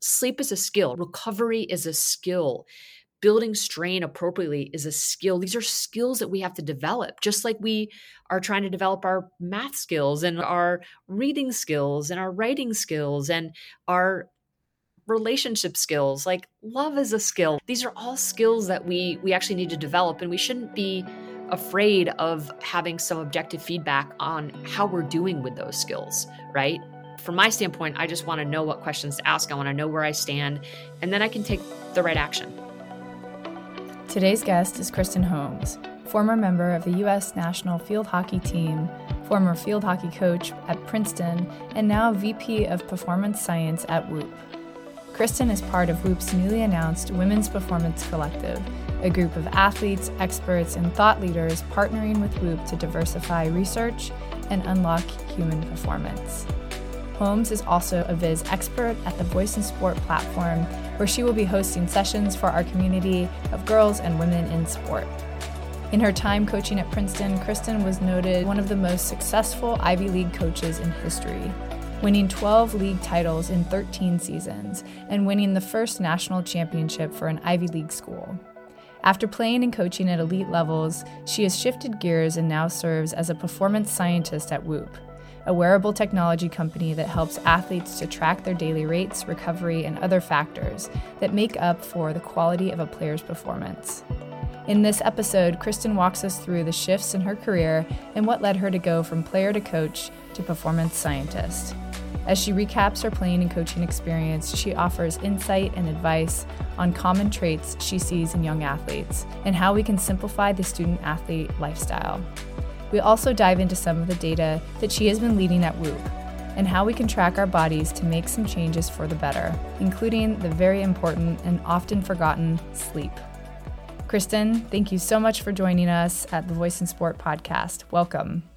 sleep is a skill, recovery is a skill building strain appropriately is a skill. These are skills that we have to develop, just like we are trying to develop our math skills and our reading skills and our writing skills and our relationship skills. Like love is a skill. These are all skills that we we actually need to develop and we shouldn't be afraid of having some objective feedback on how we're doing with those skills right from my standpoint i just want to know what questions to ask i want to know where i stand and then i can take the right action Today's guest is Kristen Holmes, former member of the U.S. national field hockey team, former field hockey coach at Princeton, and now VP of Performance Science at Whoop. Kristen is part of Whoop's newly announced Women's Performance Collective, a group of athletes, experts, and thought leaders partnering with Whoop to diversify research and unlock human performance. Holmes is also a Viz expert at the Voice in Sport platform, where she will be hosting sessions for our community of girls and women in sport. In her time coaching at Princeton, Kristen was noted one of the most successful Ivy League coaches in history, winning 12 league titles in 13 seasons and winning the first national championship for an Ivy League school. After playing and coaching at elite levels, she has shifted gears and now serves as a performance scientist at Whoop a wearable technology company that helps athletes to track their daily rates, recovery, and other factors that make up for the quality of a player's performance. In this episode, Kristen walks us through the shifts in her career and what led her to go from player to coach to performance scientist. As she recaps her playing and coaching experience, she offers insight and advice on common traits she sees in young athletes and how we can simplify the student athlete lifestyle. We also dive into some of the data that she has been leading at Whoop and how we can track our bodies to make some changes for the better, including the very important and often forgotten sleep. Kristen, thank you so much for joining us at the Voice in Sport podcast. Welcome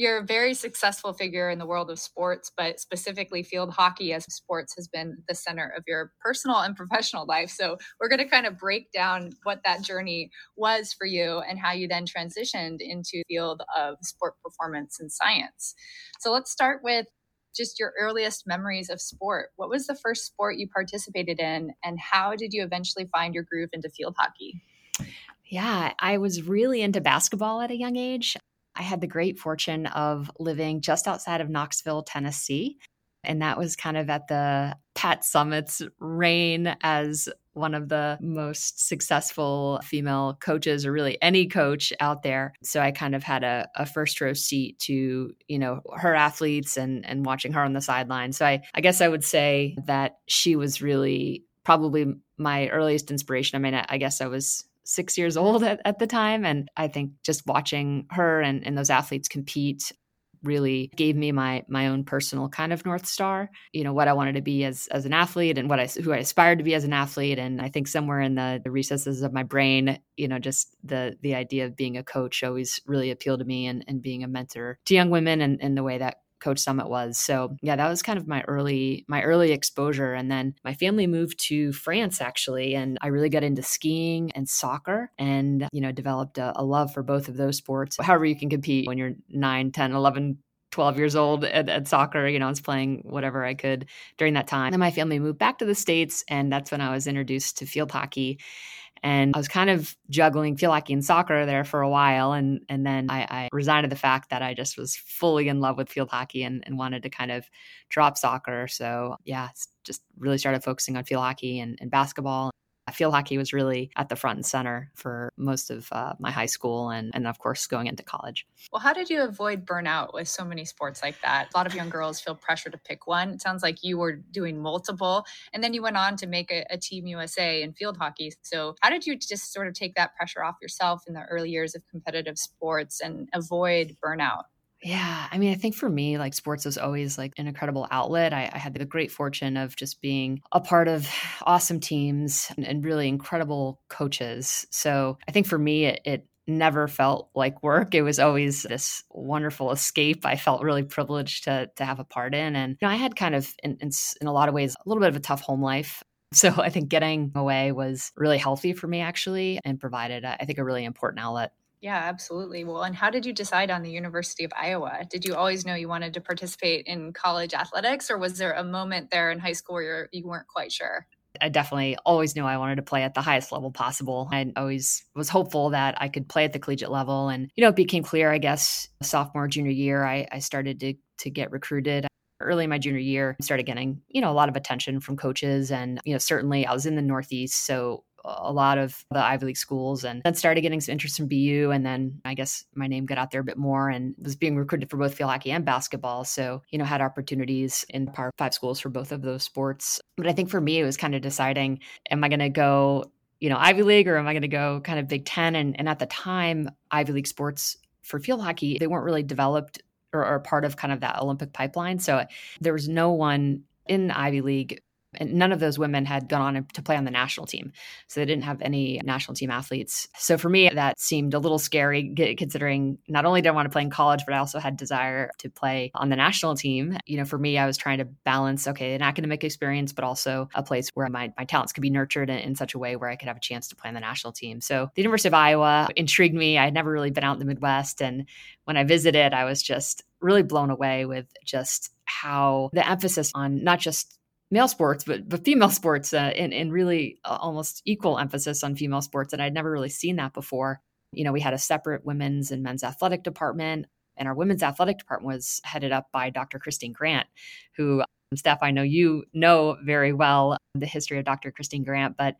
you're a very successful figure in the world of sports, but specifically field hockey as sports has been the center of your personal and professional life. So we're going to kind of break down what that journey was for you and how you then transitioned into the field of sport performance and science. So let's start with just your earliest memories of sport. What was the first sport you participated in and how did you eventually find your groove into field hockey? Yeah, I was really into basketball at a young age. I had the great fortune of living just outside of Knoxville, Tennessee. And that was kind of at the Pat Summitt's reign as one of the most successful female coaches, or really any coach out there. So I kind of had a, a, first row seat to, you know, her athletes and and watching her on the sideline. So I, I guess I would say that she was really probably my earliest inspiration. I mean, I, I guess I was six years old at, at the time. And I think just watching her and, and those athletes compete really gave me my my own personal kind of north star you know what i wanted to be as as an athlete and what i who i aspired to be as an athlete and i think somewhere in the, the recesses of my brain you know just the the idea of being a coach always really appealed to me and, and being a mentor to young women and, and the way that Coach Summitt was. So yeah, that was kind of my early my early exposure. And then my family moved to France actually, and I really got into skiing and soccer, and you know developed a, a love for both of those sports. However, you can compete when you're 9, 10, 11, 12 years old at, at, soccer. You know, I was playing whatever I could during that time. Then my family moved back to the States, and that's when I was introduced to field hockey. And I was kind of juggling field hockey and soccer there for a while. And, and then I, I resigned to the fact that I just was fully in love with field hockey and, and wanted to kind of drop soccer. So, yeah, just really started focusing on field hockey and, and basketball field hockey was really at the front and center for most of uh, my high school and, and, of course, going into college. Well, how did you avoid burnout with so many sports like that? A lot of young girls feel pressure to pick one. It sounds like you were doing multiple, and then you went on to make a, a Team USA in field hockey. So, how did you just sort of take that pressure off yourself in the early years of competitive sports and avoid burnout? Yeah. I mean, I think for me, like sports was always like an incredible outlet. I, I had the great fortune of just being a part of awesome teams and, and really incredible coaches. So I think for me, it, it never felt like work. It was always this wonderful escape. I felt really privileged to to have a part in, and you know, I had kind of, in, in, in a lot of ways, a little bit of a tough home life. So I think getting away was really healthy for me, actually, and provided, uh, I think, a really important outlet Yeah, absolutely. Well, and how did you decide on the University of Iowa? Did you always know you wanted to participate in college athletics, or was there a moment there in high school where you're, weren't quite sure? I definitely always knew I wanted to play at the highest level possible. I always was hopeful that I could play at the collegiate level. And, you know, it became clear, I guess, sophomore, junior year, I, I started to, to get recruited early in my junior year started getting you know a lot of attention from coaches and you know certainly i was in the northeast so a lot of the Ivy League schools and then started getting some interest from BU. And then I guess my name got out there a bit more and was being recruited for both field hockey and basketball. So, you know, had opportunities in Power Five schools for both of those sports. But I think for me, it was kind of deciding am I going to go, you know, Ivy League or am I going to go kind of Big Ten? And, and at the time, Ivy League sports for field hockey, they weren't really developed or, or part of kind of that Olympic pipeline. So there was no one in Ivy League and none of those women had gone on to play on the national team. So they didn't have any national team athletes. So for me, that seemed a little scary considering not only did I want to play in college, but I also had desire to play on the national team. You know, for me, I was trying to balance, okay, an academic experience, but also a place where my, my talents could be nurtured in, in such a way where I could have a chance to play on the national team. So the University of Iowa intrigued me. I had never really been out in the Midwest. And when I visited, I was just really blown away with just how the emphasis on not just male sports, but but female sports, uh, and and really uh, almost equal emphasis on female sports, and I'd never really seen that before. You know, we had a separate women's and men's athletic department, and our women's athletic department was headed up by Dr. Christine Grant, who um, Steph, I know you know very well the history of Dr. Christine Grant, but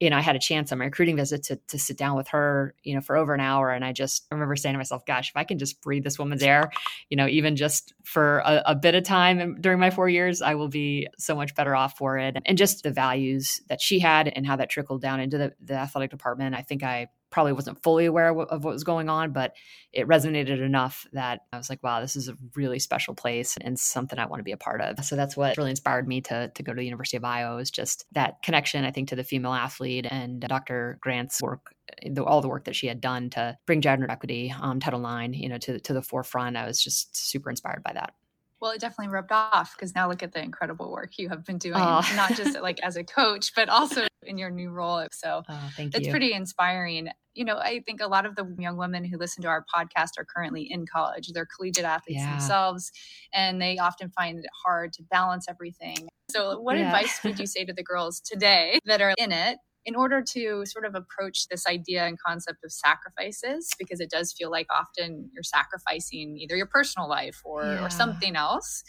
you know, I had a chance on my recruiting visit to, to sit down with her, you know, for over an hour. And I just remember saying to myself, gosh, if I can just breathe this woman's air, you know, even just for a, a bit of time during my four years, I will be so much better off for it. And just the values that she had and how that trickled down into the, the athletic department, I think I probably wasn't fully aware of what, was going on, but it resonated enough that I was like, wow, this is a really special place and something I want to be a part of. So that's what really inspired me to, to go to the University of Iowa is just that connection, I think, to the female athlete and Dr. Grant's work the, all the work that she had done to bring gender equity, um, Title IX, you know, to, to the forefront. I was just super inspired by that. Well, it definitely rubbed off because now look at the incredible work you have been doing, not just like as a coach, but also in your new role. So oh, it's you. pretty inspiring. You know, I think a lot of the young women who listen to our podcast are currently in college. They're collegiate athletes yeah. themselves, and they often find it hard to balance everything. So, what yeah. advice would you say to the girls today that are in it in order to sort of approach this idea and concept of sacrifices, because it does feel like often you're sacrificing either your personal life or, yeah. or something else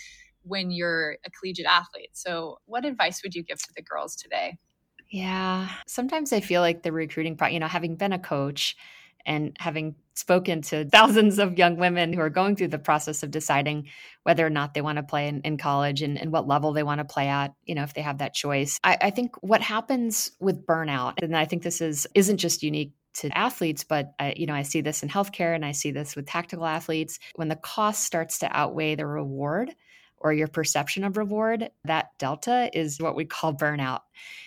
when you're a collegiate athlete. So, what advice would you give to the girls today? Yeah, sometimes I feel like the recruiting part, you know, having been a coach and having spoken to thousands of young women who are going through the process of deciding whether or not they want to play in, in college and, and, what level they want to play at you know if they have that choice I, I think what happens with burnout and i think this is isn't just unique to athletes, but I, you know, I see this in healthcare and I see this with tactical athletes. When the cost starts to outweigh the reward, or your perception of reward, that delta is what we call burnout.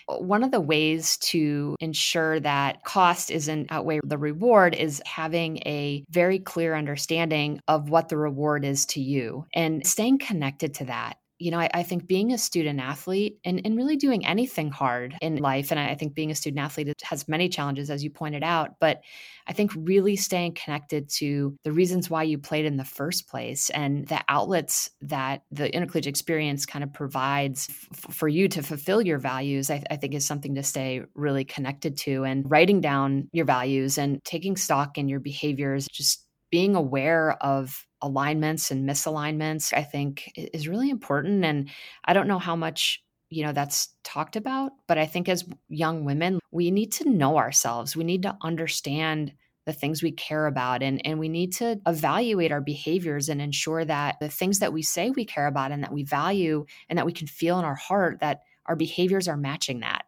One of the ways to ensure that cost isn't outweigh the reward is having a very clear understanding of what the reward is to you and staying connected to that you know, I, I, think being a student athlete and, and really doing anything hard in life, and I think being a student athlete has many challenges, as you pointed out, but I think really staying connected to the reasons why you played in the first place and the outlets that the intercollegiate experience kind of provides f- for you to fulfill your values, I, I think is something to stay really connected to and writing down your values and taking stock in your behaviors, just being aware of alignments and misalignments, I think is really important. And I don't know how much you know that's talked about but i think as young women we need to know ourselves we need to understand the things we care about and and we need to evaluate our behaviors and ensure that the things that we say we care about and that we value and that we can feel in our heart that our behaviors are matching that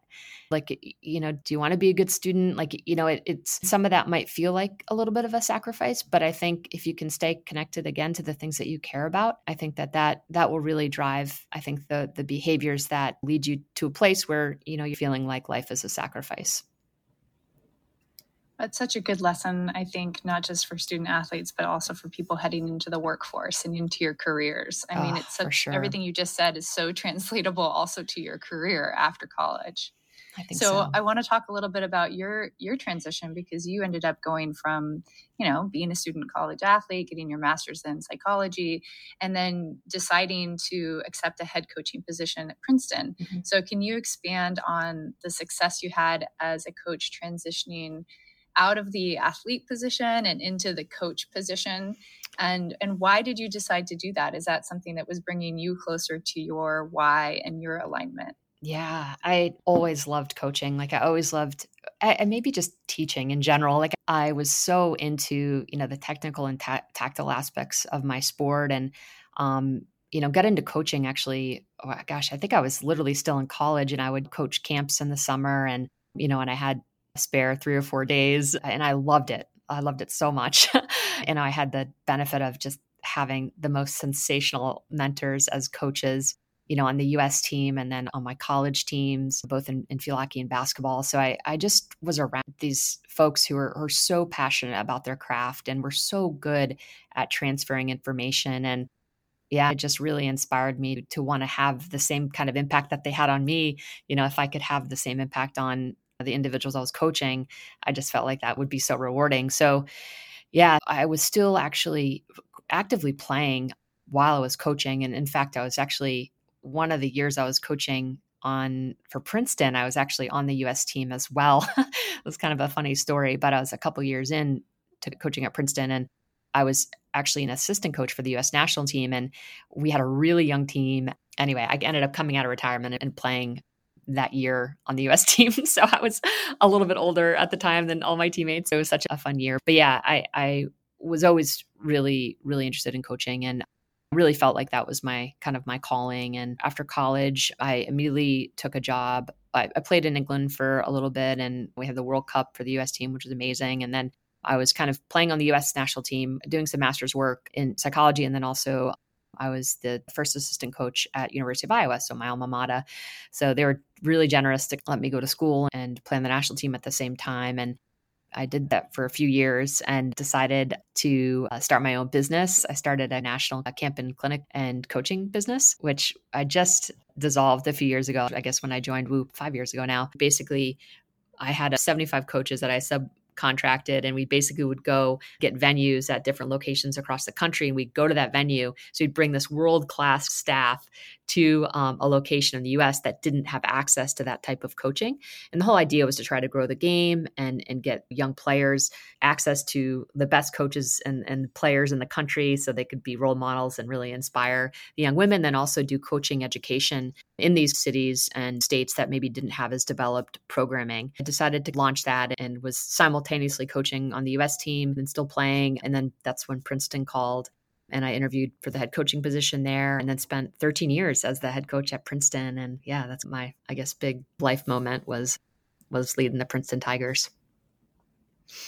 like you know do you want to be a good student like you know it, it's some of that might feel like a little bit of a sacrifice but i think if you can stay connected again to the things that you care about i think that that that will really drive i think the the behaviors that lead you to a place where you know you're feeling like life is a sacrifice that's such a good lesson, I think, not just for student athletes, but also for people heading into the workforce and into your careers. I oh, mean, ah, it's such, sure. everything you just said is so translatable also to your career after college. I think so, so. I want to talk a little bit about your your transition because you ended up going from, you know, being a student college athlete, getting your master's in psychology, and then deciding to accept a head coaching position at Princeton. Mm-hmm. So, can you expand on the success you had as a coach transitioning out of the athlete position and into the coach position? And and why did you decide to do that? Is that something that was bringing you closer to your why and your alignment? Yeah, I always loved coaching. Like I always loved and maybe just teaching in general. Like I was so into, you know, the technical and ta- tactile aspects of my sport and um you know, got into coaching actually, oh, gosh, I think I was literally still in college and I would coach camps in the summer and you know, and I had spare 3 or 4 days and I loved it. I loved it so much. and I had the benefit of just having the most sensational mentors as coaches you know, on the US team and then on my college teams, both in, in hockey and basketball. So I, I just was around these folks who are, are so passionate about their craft and were so good at transferring information. And yeah, it just really inspired me to want to have the same kind of impact that they had on me. You know, if I could have the same impact on the individuals I was coaching, I just felt like that would be so rewarding. So, yeah, I was still actually actively playing while I was coaching. And in fact, I was actually one of the years I was coaching on for Princeton, I was actually on the US team as well. it was kind of a funny story, but I was a couple years in to coaching at Princeton and I was actually an assistant coach for the US national team and we had a really young team. Anyway, I ended up coming out of retirement and playing that year on the US team. So I was a little bit older at the time than all my teammates. So it was such a fun year. But yeah, I, I was always really, really interested in coaching. And really felt like that was my kind of my calling. And after college, I immediately took a job. I, I played in England for a little bit and we had the World Cup for the US team, which was amazing. And then I was kind of playing on the US national team, doing some master's work in psychology. And then also I was the first assistant coach at University of Iowa, so my alma mater. So they were really generous to let me go to school and play on the national team at the same time. And I did that for a few years and decided to uh, start my own business. I started a national camp and clinic and coaching business, which I just dissolved a few years ago. I guess when I joined Whoop five years ago now. Basically, I had 75 coaches that I sub contracted and we basically would go get venues at different locations across the country and we'd go to that venue. So we'd bring this world class staff to um, a location in the us that didn't have access to that type of coaching. And the whole idea was to try to grow the game and and get young players access to the best coaches and, and players in the country so they could be role models and really inspire the young women then also do coaching education in these cities and states that maybe didn't have as developed programming. I decided to launch that and was simultaneously coaching on the us team and still playing. And then that's when princeton called and I interviewed for the head coaching position there and then spent 13 years as the head coach at Princeton. And yeah that's my I guess big life moment was was leading the Princeton Tigers.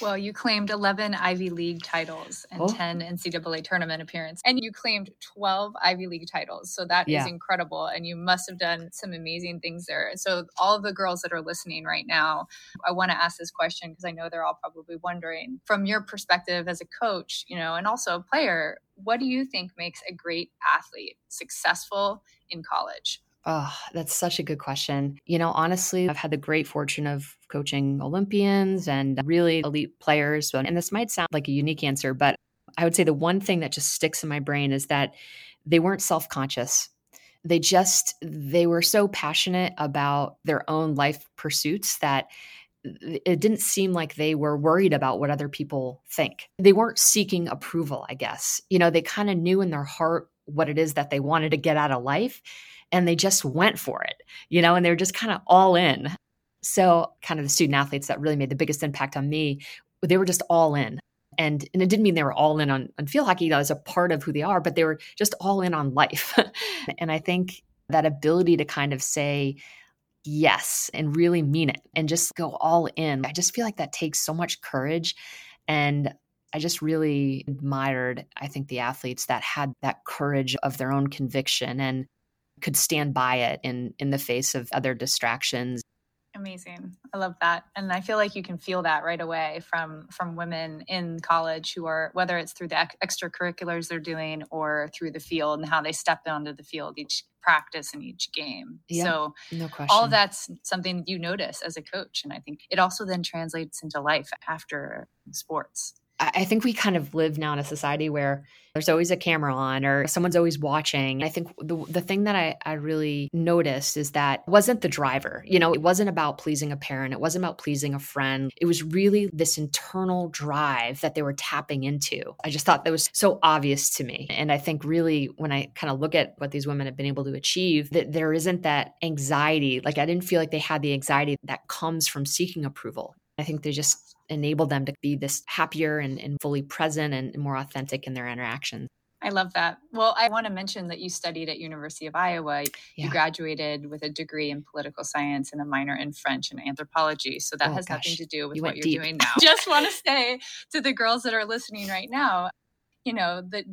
Well, you claimed 11 Ivy League titles and oh. 10 NCAA tournament appearances, and you claimed 12 Ivy League titles. So that yeah. is incredible. And you must have done some amazing things there. So, all of the girls that are listening right now, I want to ask this question because I know they're all probably wondering from your perspective as a coach, you know, and also a player, what do you think makes a great athlete successful in college? Oh, that's such a good question. You know, honestly, I've had the great fortune of coaching Olympians and really elite players. And this might sound like a unique answer, but I would say the one thing that just sticks in my brain is that they weren't self conscious. They just, they were so passionate about their own life pursuits that it didn't seem like they were worried about what other people think. They weren't seeking approval, I guess. You know, they kind of knew in their heart what it is that they wanted to get out of life and they just went for it, you know, and they were just kind of all in. So, kind of the student athletes that really made the biggest impact on me, they were just all in. And, and it didn't mean they were all in on, on field hockey that was a part of who they are, but they were just all in on life. and I think that ability to kind of say yes and really mean it and just go all in, I just feel like that takes so much courage. And I just really admired, I think, the athletes that had that courage of their own conviction and could stand by it in in the face of other distractions amazing i love that and i feel like you can feel that right away from from women in college who are whether it's through the extracurriculars they're doing or through the field and how they step onto the field each practice and each game. Yeah, so no question. all that's something you notice as a coach. And I think it also then translates into life after sports. I think we kind of live now in a society where there's always a camera on or someone's always watching. I think the, the thing that I, I really noticed is that wasn't the driver. You know, it wasn't about pleasing a parent, it wasn't about pleasing a friend. It was really this internal drive that they were tapping into. I just thought that was so obvious to me. And I think really when I kind of look at what these women have been able to achieve, that there isn't that anxiety. Like I didn't feel like they had the anxiety that comes from seeking approval. I think they just enable them to be this happier and, and fully present and more authentic in their interactions. I love that. Well, I want to mention that you studied at University of Iowa. Yeah. You graduated with a degree in political science and a minor in French and anthropology. So that oh, has gosh. nothing to do with you what you're deep. doing now. Just want to say to the girls that are listening right now, you know, that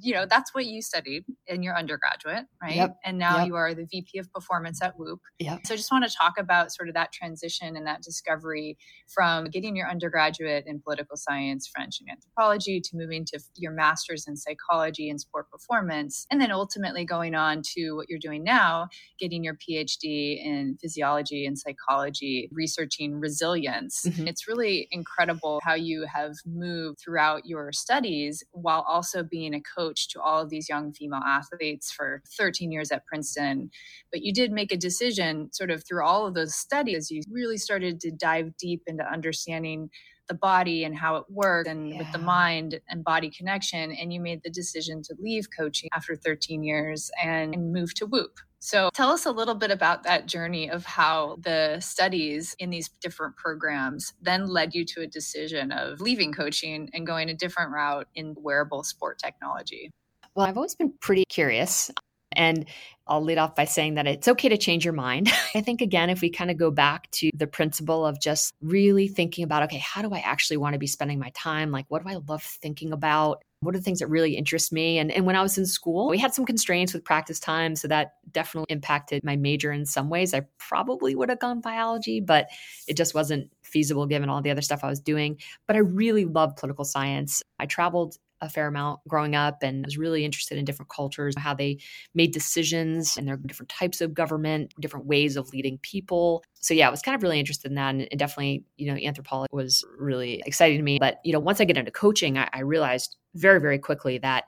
you know that's what you studied in your undergraduate right yep. and now yep. you are the vp of performance at whoop yep. so i just want to talk about sort of that transition and that discovery from getting your undergraduate in political science french and anthropology to moving to your master's in psychology and sport performance and then ultimately going on to what you're doing now getting your phd in physiology and psychology researching resilience mm-hmm. it's really incredible how you have moved throughout your studies while also being a coach coach to all of these young female athletes for 13 years at Princeton. But you did make a decision, sort of through all of those studies, you really started to dive deep into understanding the body and how it worked and yeah. with the mind and body connection. And you made the decision to leave coaching after 13 years and, and move to Whoop. So tell us a little bit about that journey of how the studies in these different programs then led you to a decision of leaving coaching and going a different route in wearable sport technology. Well, I've always been pretty curious. And I'll lead off by saying that it's okay to change your mind. I think, again, if we kind of go back to the principle of just really thinking about, okay, how do I actually want to be spending my time? Like, what do I love thinking about? What are the things that really interest me? And, and when I was in school, we had some constraints with practice time. So that definitely impacted my major in some ways. I probably would have gone biology, but it just wasn't feasible given all the other stuff I was doing. But I really love political science. I traveled a fair amount growing up and was really interested in different cultures, how they made decisions and their different types of government, different ways of leading people. So yeah, I was kind of really interested in that. And definitely, you know, anthropology was really exciting to me. But, you know, once I get into coaching, I, I realized very, very quickly that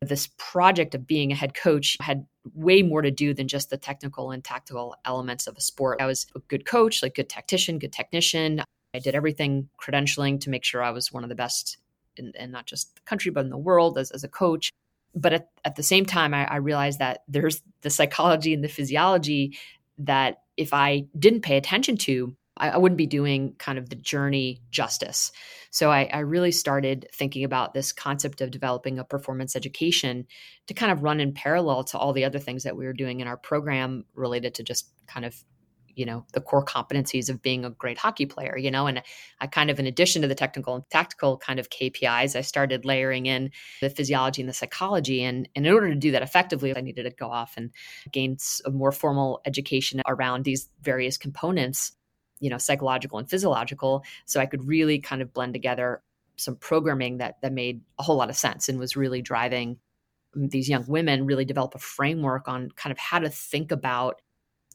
this project of being a head coach had way more to do than just the technical and tactical elements of a sport. I was a good coach, like good tactician, good technician. I did everything credentialing to make sure I was one of the best in, in not just the country, but in the world as, as a coach. But at, at the same time, I, I realized that there's the psychology and the physiology that if I didn't pay attention to, I, I wouldn't be doing kind of the journey justice. So I, I really started thinking about this concept of developing a performance education to kind of run in parallel to all the other things that we were doing in our program related to just kind of you know the core competencies of being a great hockey player you know? And i kind of in addition to the technical and tactical kind of kpis i started layering in the physiology and the psychology. And, and in order to do that effectively i needed to go off and gain a more formal education around these various components you know psychological and physiological so i could really kind of blend together some programming that that made a whole lot of sense and was really driving these young women really develop a framework on kind of how to think about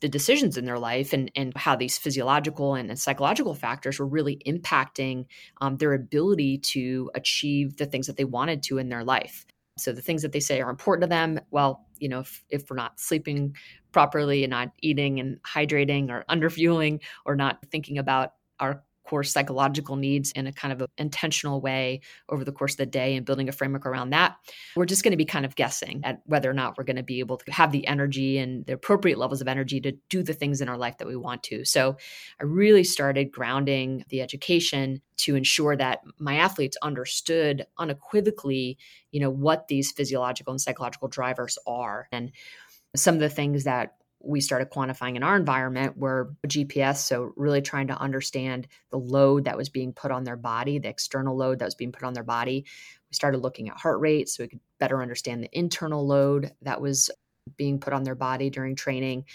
the decisions in their life and, and how these physiological and, and psychological factors were really impacting um, their ability to achieve the things that they wanted to in their life. So the things that they say are important to them, well, you know, if, if we're not sleeping properly and not eating and hydrating or underfueling or not thinking about our core psychological needs in a kind of intentional way over the course of the day and building a framework around that. We're just going to be kind of guessing at whether or not we're going to be able to have the energy and the appropriate levels of energy to do the things in our life that we want to. So I really started grounding the education to ensure that my athletes understood unequivocally, you know, what these physiological and psychological drivers are. And some of the things that we started quantifying in our environment were GPS. So, really trying to understand the load that was being put on their body, the external load that was being put on their body. We started looking at heart rate so we could better understand the internal load that was being put on their body during training.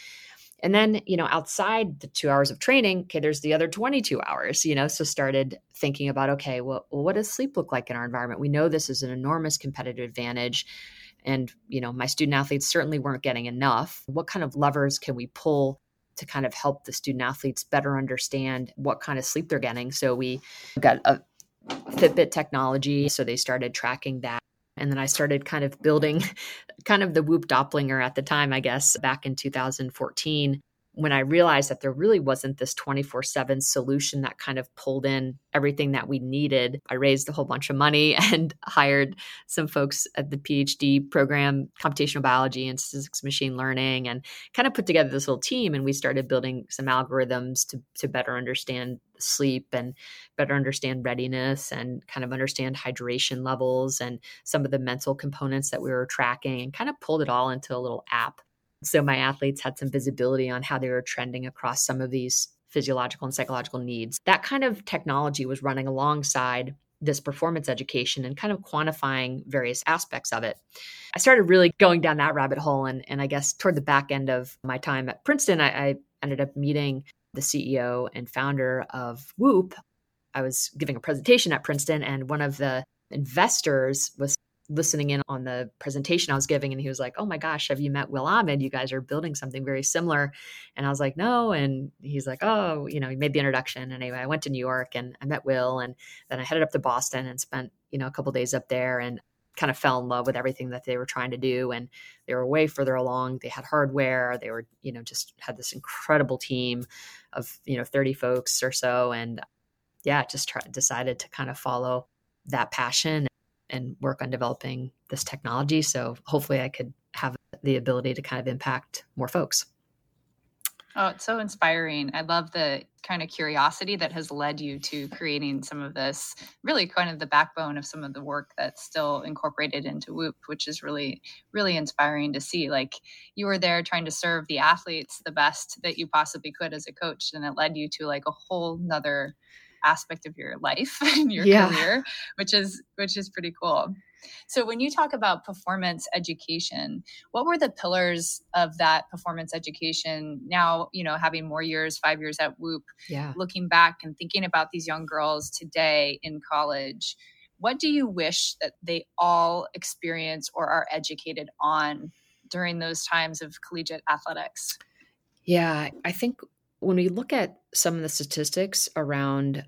And then, you know, outside the two hours of training, okay, there's the other 22 hours, you know, so started thinking about, okay, well, what does sleep look like in our environment? We know this is an enormous competitive advantage and you know my student athletes certainly weren't getting enough. What kind of levers can we pull to kind of help the student athletes better understand what kind of sleep they're getting? So we got a fitbit technology so they started tracking that. And then I started kind of building kind of the Whoop Doppler at the time, I guess, back in 2014 when I realized that there really wasn't this 24 7 solution that kind of pulled in everything that we needed, I raised a whole bunch of money and hired some folks at the PhD program, computational biology and statistics machine learning, and kind of put together this little team. And we started building some algorithms to, to better understand sleep and better understand readiness and kind of understand hydration levels and some of the mental components that we were tracking and kind of pulled it all into a little app so my athletes had some visibility on how they were trending across some of these physiological and psychological needs. That kind of technology was running alongside this performance education and kind of quantifying various aspects of it. I started really going down that rabbit hole. And, and I guess toward the back end of my time at Princeton, I, I ended up meeting the CEO and founder of Whoop. I was giving a presentation at Princeton, and one of the investors was listening in on the presentation I was giving, and he was like, "Oh my gosh, have you met Will Ahmed? You guys are building something very similar." And I was like, "No," and he's like, "Oh, you know, he made the introduction." And anyway, I went to New York and I met Will, and then I headed up to Boston and spent you know a couple days up there and kind of fell in love with everything that they were trying to do and they were way further along they had hardware they were you know just had this incredible team of you know 30 folks or so and yeah just try, decided to kind of follow that passion and work on developing this technology. So hopefully I could have the ability to kind of impact more folks. Oh, it's so inspiring. I love the kind of curiosity that has led you to creating some of this, really kind of the backbone of some of the work that's still incorporated into Whoop, which is really, really inspiring to see. Like you were there trying to serve the athletes the best that you possibly could as a coach, and it led you to like a whole nother aspect of your life and your yeah. career, which is which is pretty cool. So when you talk about performance education, what were the pillars of that performance education? Now, you know, having more years, 5 years at Whoop, yeah. looking back and thinking about these young girls today in college, what do you wish that they all experience or are educated on during those times of collegiate athletics? Yeah, I think when we look at some of the statistics around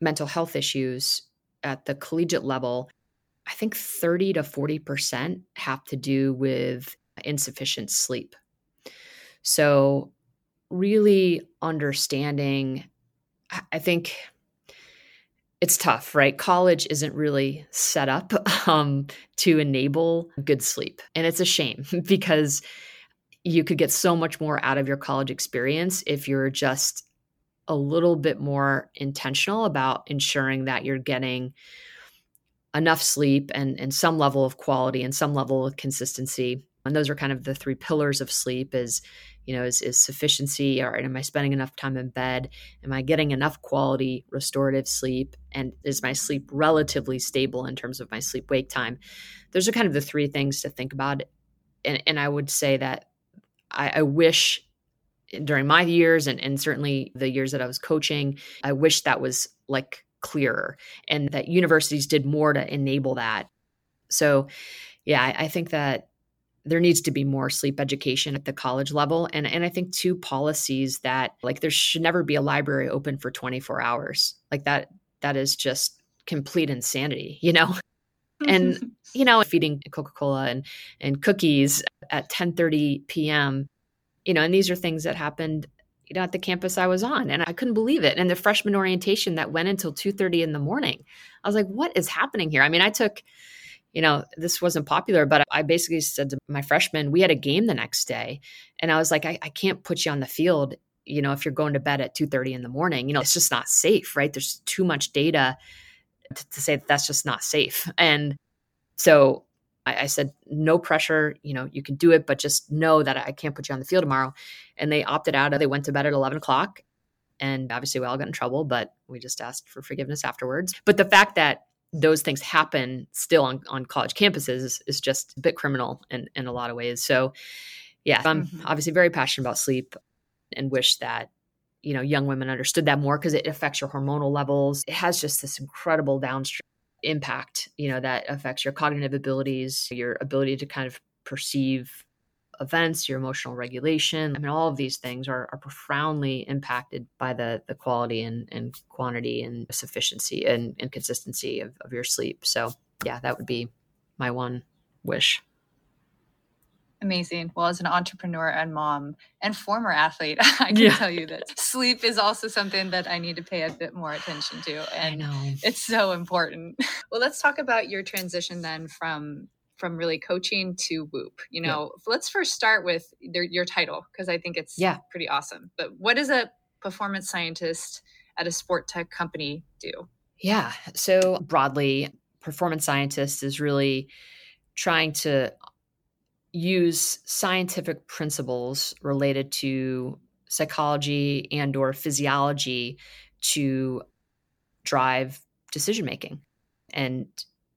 mental health issues at the collegiate level, I think 30 to 40% have to do with insufficient sleep. So, really understanding, I think it's tough, right? College isn't really set up um, to enable good sleep. And it's a shame because you could get so much more out of your college experience if you're just a little bit more intentional about ensuring that you're getting enough sleep and, and some level of quality and some level of consistency. And those are kind of the three pillars of sleep is you know is, is sufficiency or am i spending enough time in bed? Am i getting enough quality restorative sleep? And is my sleep relatively stable in terms of my sleep wake time? Those are kind of the three things to think about. And, and i would say that I, I wish during my years and, and certainly the years that I was coaching, I wish that was like clearer and that universities did more to enable that. So, yeah, I, I think that there needs to be more sleep education at the college level and and I think two policies that like there should never be a library open for 24 hours. Like that that is just complete insanity, you know? and you know, feeding Coca-Cola and and cookies at 10:30 p.m you know, and these are things that happened, you know, at the campus I was on, and I couldn't believe it. And the freshman orientation that went until two thirty in the morning, I was like, "What is happening here?" I mean, I took, you know, this wasn't popular, but I basically said to my freshmen, we had a game the next day, and I was like, I, I can't put you on the field you know if you're going to bed at 2.30 in the morning. You know it's just not safe right? There's too much data to, to say that that's just not safe. And so I, I, said, no pressure, you know, you can do it, but just know that I can't put you on the field tomorrow. And they opted out. They went to bed at 11 o'clock. And obviously, we all got in trouble, but we just asked for forgiveness afterwards. But the fact that those things happen still on, on college campuses is, is just a bit criminal in, in a lot of ways. So, yeah, I'm mm-hmm. obviously very passionate about sleep and wish that you know young women understood that more because it affects your hormonal levels it has just this incredible downstream impact, you know, that affects your cognitive abilities, your ability to kind of perceive events, your emotional regulation. I mean, all of these things are, are profoundly impacted by the the quality and, and quantity and sufficiency and, and consistency of, of your sleep. So yeah, that would be my one wish. Amazing. Well, as an entrepreneur and mom and former athlete, I can yeah. tell you that sleep is also something that I need to pay a bit more attention to. And it's so important. Well, let's talk about your transition then from from really coaching to Whoop. You know, yeah. let's first start with their, your title because I think it's yeah. pretty awesome. But what does a performance scientist at a sport tech company do? Yeah. So broadly, performance scientist is really trying to use scientific principles related to psychology and or physiology to drive decision making and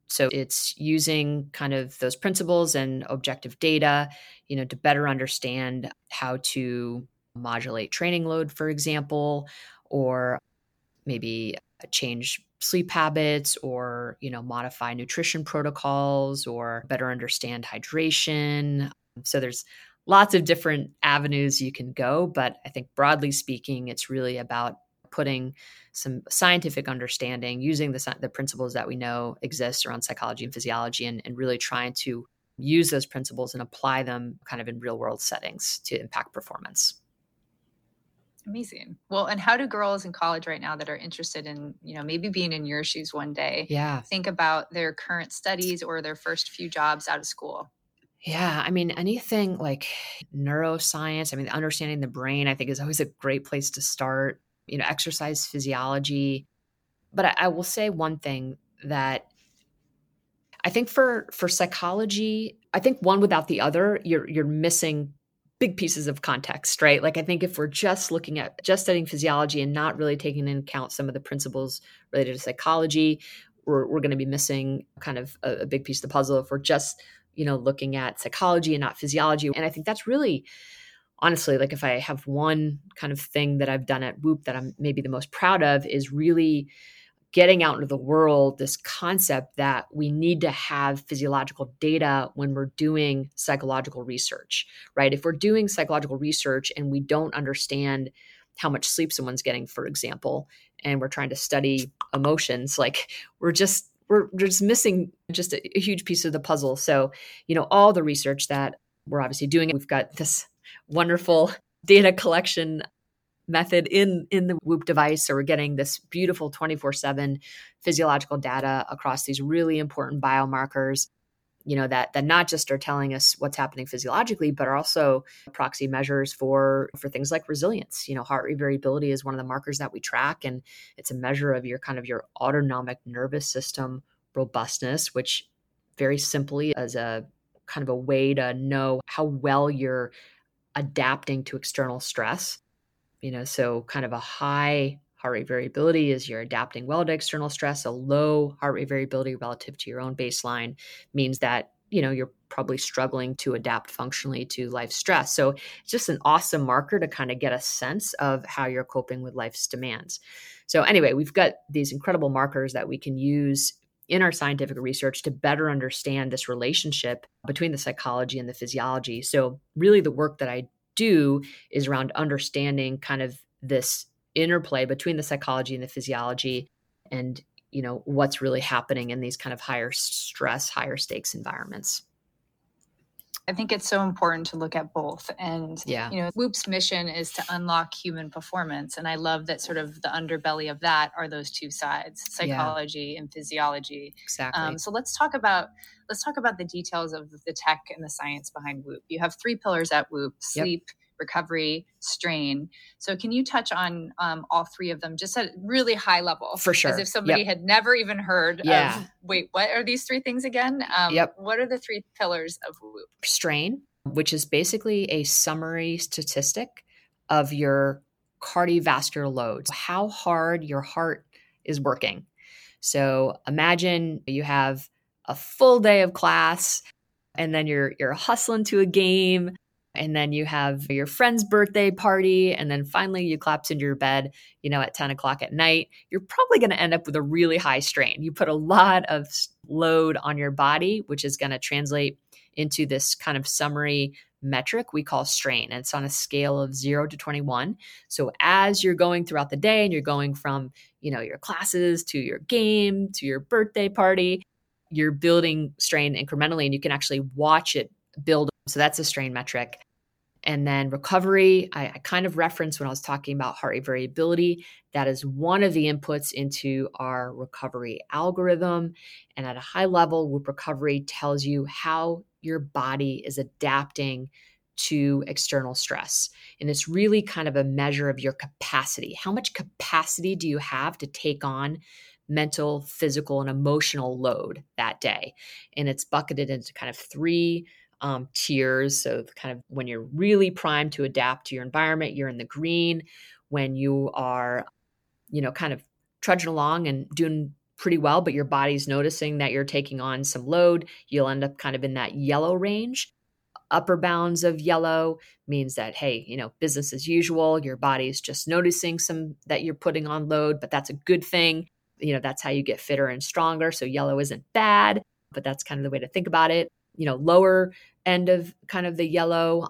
so it's using kind of those principles and objective data you know to better understand how to modulate training load for example or maybe change sleep habits or you know modify nutrition protocols or better understand hydration. So there's lots of different avenues you can go but i think broadly speaking it's really about putting some scientific understanding using the, the principles that we know exist around psychology and physiology and, and really trying to use those principles and apply them kind of in real world settings to impact performance Amazing. Well, and how do girls in college right now that are interested in, you know, maybe being in your shoes one day, yeah, think about their current studies or their first few jobs out of school? Yeah, I mean, anything like neuroscience, I mean, understanding the brain, I think is always a great place to start. You know, exercise physiology. But I, I will say one thing that I think for for psychology, I think one without the other, you're you're missing big pieces of context, right? Like I think if we're just looking at just studying physiology and not really taking into account some of the principles related to psychology, we're, we're going to be missing kind of a, a big piece of the puzzle if we're just, you know, looking at psychology and not physiology. And I think that's really honestly like if I have one kind of thing that I've done at Whoop that I'm maybe the most proud of is really getting out into the world this concept that we need to have physiological data when we're doing psychological research, right? If we're doing psychological research and we don't understand how much sleep someone's getting, for example, and we're trying to study emotions, like we're just we're just missing just a, a huge piece of the puzzle. So, you know, all the research that we're obviously doing, we've got this wonderful data collection method in in the whoop device so we're getting this beautiful 24/7 physiological data across these really important biomarkers you know that that not just are telling us what's happening physiologically but are also proxy measures for for things like resilience. You know heart rate variability is one of the markers that we track and it's a measure of your kind of your autonomic nervous system robustness which very simply as a kind of a way to know how well you're adapting to external stress you know, so kind of a high heart rate variability is you're adapting well to external stress. A low heart rate variability relative to your own baseline means that, you know, you're probably struggling to adapt functionally to life stress. So it's just an awesome marker to kind of get a sense of how you're coping with life's demands. So anyway, we've got these incredible markers that we can use in our scientific research to better understand this relationship between the psychology and the physiology. So really the work that I do is around understanding kind of this interplay between the psychology and the physiology and you know what's really happening in these kind of higher stress higher stakes environments I think it's so important to look at both. And, yeah. you know, Whoop's mission is to unlock human performance. And I love that sort of the underbelly of that are those two sides, psychology yeah. and physiology. Exactly. Um, so let's talk about let's talk about the details of the tech and the science behind Whoop. You have three pillars at Whoop: sleep, yep recovery, strain. So, can you touch on um, all three of them just at really high level? For sure. As if somebody yep. had never even heard yeah. of, wait, what are these three things again? Um, yep. What are the three pillars of Whoop? Strain, which is basically a summary statistic of your cardiovascular loads, how hard your heart is working. So, imagine you have a full day of class and then you're you're hustling to a game and then you have your friend's birthday party, and then finally you collapse into your bed, you know, at 10 o'clock at night, you're probably going to end up with a really high strain. You put a lot of load on your body, which is going to translate into this kind of summary metric we call strain. And it's on a scale of zero to 21. So as you're going throughout the day and you're going from, you know, your classes to your game to your birthday party, you're building strain incrementally and you can actually watch it build. So that's a strain metric. And then recovery, I, I, kind of referenced when I was talking about heart rate variability. That is one of the inputs into our recovery algorithm. And at a high level, Whoop Recovery tells you how your body is adapting to external stress. And it's really kind of a measure of your capacity. How much capacity do you have to take on mental, physical, and emotional load that day? And it's bucketed into kind of three um, tiers. So, kind of when you're really primed to adapt to your environment, you're in the green. When you are, you know, kind of trudging along and doing pretty well, but your body's noticing that you're taking on some load, you'll end up kind of in that yellow range. Upper bounds of yellow means that, hey, you know, business as usual. Your body's just noticing some that you're putting on load, but that's a good thing. You know, that's how you get fitter and stronger. So yellow isn't bad, but that's kind of the way to think about it. You know, lower end of kind of the yellow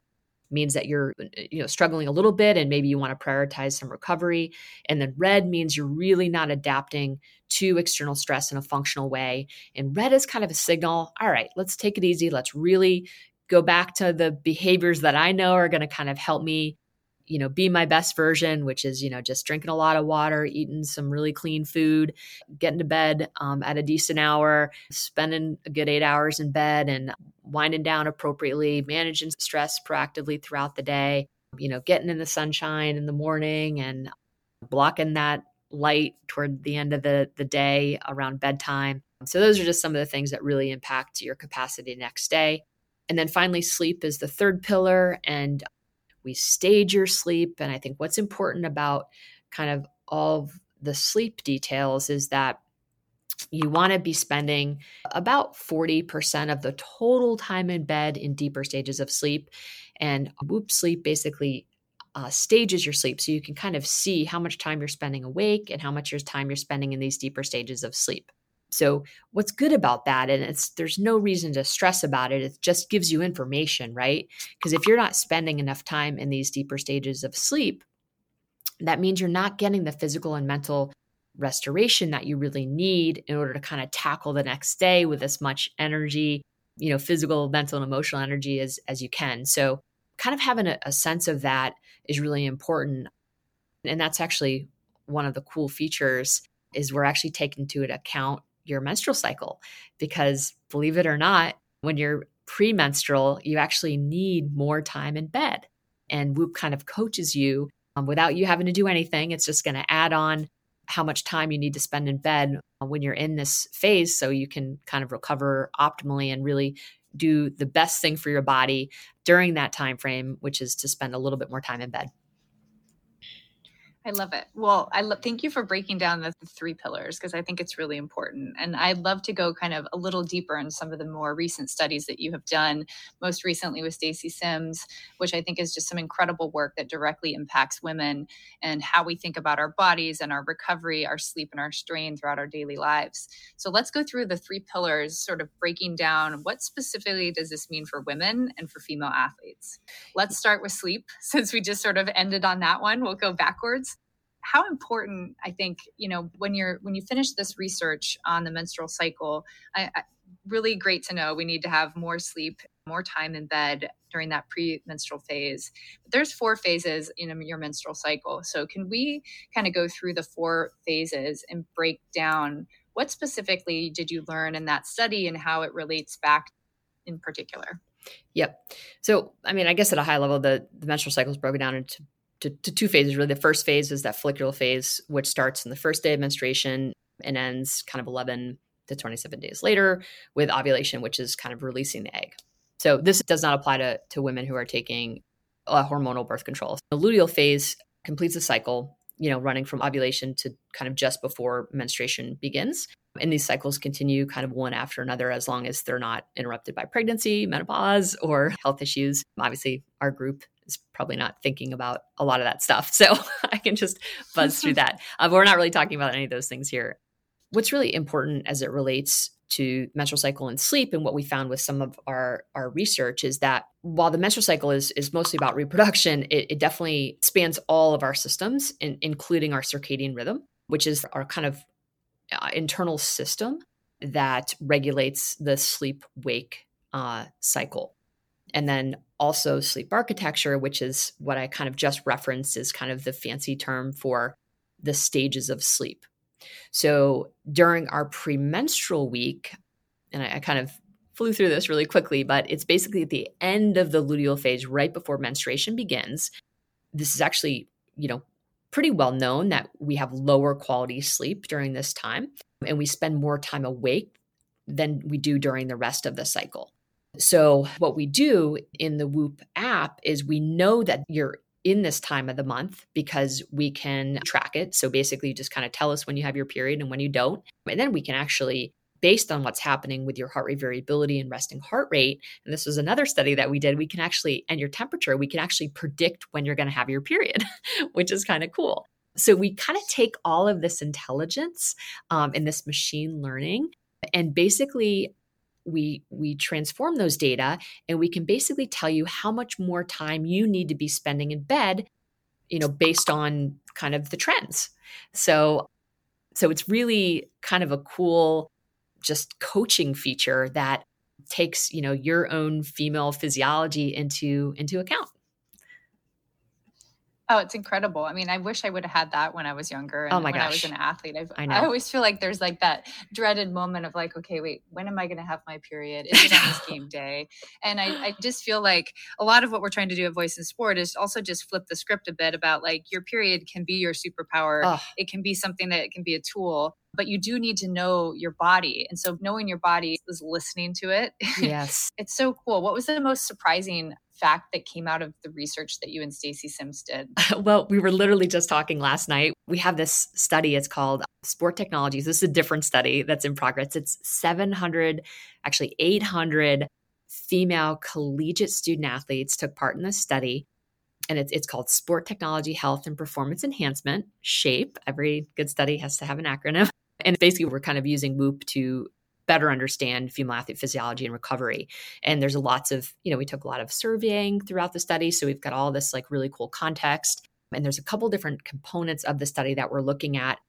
means that you're uh, you know struggling a little bit and maybe you want to prioritize some recovery. And then red means you're really not adapting to external stress in a functional way. And red is kind of a signal all right let's take it easy. Let's really go back to the behaviors that i know are going to kind of help me you know be my best version which is you know just drinking a lot of water eating some really clean food getting to bed um, at a decent hour spending a good eight hours in bed and winding down appropriately managing stress proactively throughout the day you know getting in the sunshine in the morning and blocking that light toward the end of the, the day around bedtime. So those are just some of the things that really impact your capacity next day. And then finally sleep is the third pillar and we stage your sleep. And I think what's important about kind of all the sleep details is that you want to be spending about 40% of the total time in bed in deeper stages of sleep. And Whoop Sleep basically uh, stages your sleep so you can kind of see how much time you're spending awake and how much time you're spending in these deeper stages of sleep. So what's good about that and it's there's no reason to stress about it. It just gives you information, right? Because if you're not spending enough time in these deeper stages of sleep, that means you're not getting the physical and mental restoration that you really need in order to kind of tackle the next day with as much energy, you know, physical, mental, and emotional energy as as you can. So kind of having a, a sense of that is really important. And that's actually one of the cool features is we're actually taking into account your menstrual cycle because believe it or not, when you're premenstrual, you actually need more time in bed. And Whoop kind of coaches you um, without you having to do anything. It's just going to add on how much time you need to spend in bed when you're in this phase so you can kind of recover optimally and really do the best thing for your body during that time frame which is to spend a little bit more time in bed I love it. Well, I lo- thank you for breaking down the, the three pillars because I think it's really important. And I'd love to go kind of a little deeper in some of the more recent studies that you have done, most recently with Stacy Sims, which I think is just some incredible work that directly impacts women and how we think about our bodies and our recovery, our sleep, and our strain throughout our daily lives. So let's go through the three pillars, sort of breaking down what specifically does this mean for women and for female athletes. Let's start with sleep since we just sort of ended on that one. We'll go backwards how important i think you know when you're when you finish this research on the menstrual cycle I, I, really great to know we need to have more sleep more time in bed during that premenstrual phase. But there's four phases in um, your menstrual cycle. So can we kind of go through the four phases and break down what specifically did you learn in that study and how it relates back in particular? Yep. So, I mean, I guess at a high level, the, the menstrual cycle is broken down into to, to two phases really. The first phase is that follicular phase, which starts in the first day of menstruation and ends kind of 11 to 27 days later with ovulation, which is kind of releasing the egg. So this does not apply to, to women who are taking a hormonal birth control. The luteal phase completes the cycle, you know, running from ovulation to kind of just before menstruation begins. And these cycles continue kind of one after another as long as they're not interrupted by pregnancy, menopause, or health issues. Obviously, our group is probably not thinking about a lot of that stuff. So I can just buzz through that. Uh, but we're not really talking about any of those things here. What's really important as it relates to menstrual cycle and sleep and what we found with some of our, our research is that while the menstrual cycle is, is mostly about reproduction it, it definitely spans all of our systems in, including our circadian rhythm which is our kind of uh, internal system that regulates the sleep wake uh, cycle. And then also sleep architecture, which is what I kind of just referenced, is kind of the fancy term for the stages of sleep. So during our premenstrual week, and I, I kind of flew through this really quickly, but it's basically at the end of the luteal phase, right before menstruation begins. This is actually, you know, pretty well known that we have lower quality sleep during this time and we spend more time awake than we do during the rest of the cycle. So, what we do in the Whoop app is we know that you're in this time of the month because we can track it. So, basically, you just kind of tell us when you have your period and when you don't. And then we can actually based on what's happening with your heart rate variability and resting heart rate. And this was another study that we did. We can actually, and your temperature, we can actually predict when you're going to have your period, which is kind of cool. So we kind of take all of this intelligence um, and this machine learning, and basically we we transform those data, and we can basically tell you how much more time you need to be spending in bed, you know, based on kind of the trends. So so it's really kind of a cool just coaching feature that takes you know your own female physiology into into account Oh, it's incredible. I mean, I wish I would have had that when I was younger. Oh and oh my when gosh. I was an athlete. I've, I know. I always feel like there's like that dreaded moment of like, okay, wait, when am I going to have my period? Is it on this game day? And I, I just feel like a lot of what we're trying to do at Voice in Sport is also just flip the script a bit about like your period can be your superpower. Oh. It can be something that it can be a tool but you do need to know your body. And so knowing your body is listening to it. Yes. it's so cool. What was the most surprising fact that came out of the research that you and Stacy Sims did? well, we were literally just talking last night. We have this study, it's called Sport Technologies. This is a different study that's in progress. It's 700, actually 800 female collegiate student athletes took part in this study. And it's, it's called Sport Technology Health and Performance Enhancement, SHAPE. Every good study has to have an acronym. And basically, we're kind of using Whoop to better understand female athlete physiology and recovery. And there's a lots of, you know, we took a lot of surveying throughout the study. So we've got all this like really cool context. And there's a couple different components of the study that we're looking at.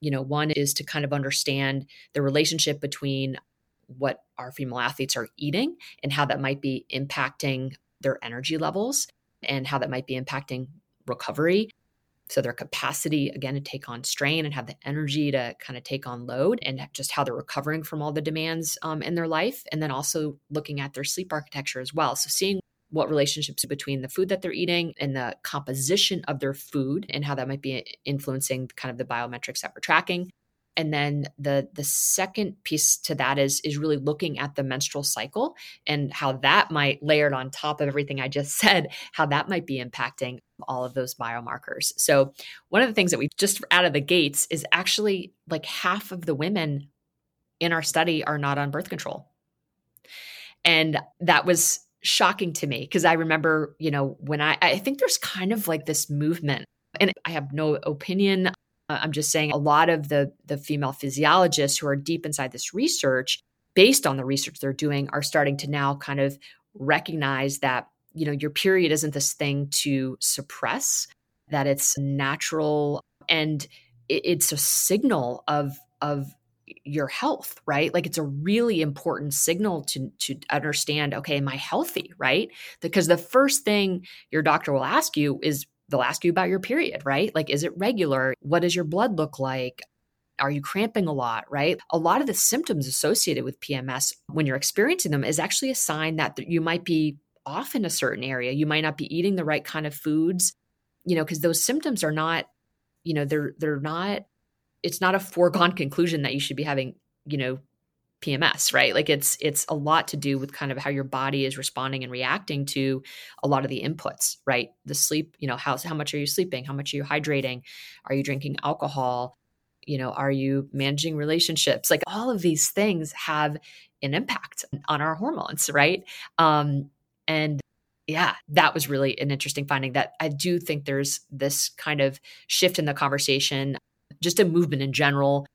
You know, one is to kind of understand the relationship between what our female athletes are eating and how that might be impacting their energy levels and how that might be impacting recovery. So their capacity, again, to take on strain and have the energy to kind of take on load and just how they're recovering from all the demands um, in their life. And then also looking at their sleep architecture as well. So seeing what relationships between the food that they're eating and the composition of their food and how that might be influencing kind of the biometrics that we're tracking and then the the second piece to that is is really looking at the menstrual cycle and how that might layered on top of everything i just said how that might be impacting all of those biomarkers. So one of the things that we just out of the gates is actually like half of the women in our study are not on birth control. And that was shocking to me because i remember you know when i i think there's kind of like this movement and I have no opinion uh, I'm just saying a lot of the the female physiologists who are deep inside this research, based on the research they're doing, are starting to now kind of recognize that you know your period isn't this thing to suppress, that it's natural and it's a signal of of your health right like it's a really important signal to to understand okay am i healthy right because the first thing your doctor will ask you is they'll ask you about your period, right? Like, is it regular? What does your blood look like? Are you cramping a lot, right? A lot of the symptoms associated with PMS when you're experiencing them is actually a sign that you might be off in a certain area. You might not be eating the right kind of foods, you know, because those symptoms are not, you know, they're they're not it's not a foregone conclusion that you should be having, you know, PMS, right? Like it's it's a lot to do with kind of how your body is responding and reacting to a lot of the inputs, right? The sleep, you know, how how much are you sleeping? How much are you hydrating? Are you drinking alcohol? you know are you managing relationships like all of these things have an impact on our hormones right um and yeah that was really an interesting finding that i do think there's this kind of shift in the conversation just a movement in general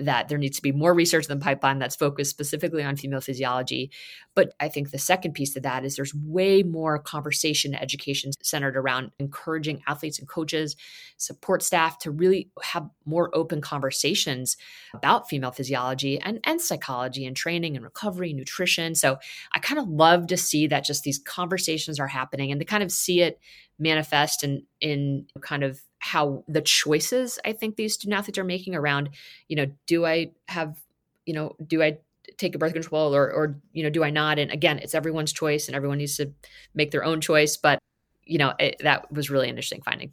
that there needs to be more research in the pipeline that's focused specifically on female physiology. But I think the second piece of that is there's way more conversation education centered around encouraging athletes and coaches, support staff to really have more open conversations about female physiology and, and psychology and training and recovery, nutrition. So I kind of love to see that just these conversations are happening and to kind of see it manifest in in kind of how the choices I think these student athletes are making around, you know, do I have, you know, do I take a birth control or or you know, do I not? And again, it's everyone's choice and everyone needs to make their own choice, but you know, it, that was really interesting finding.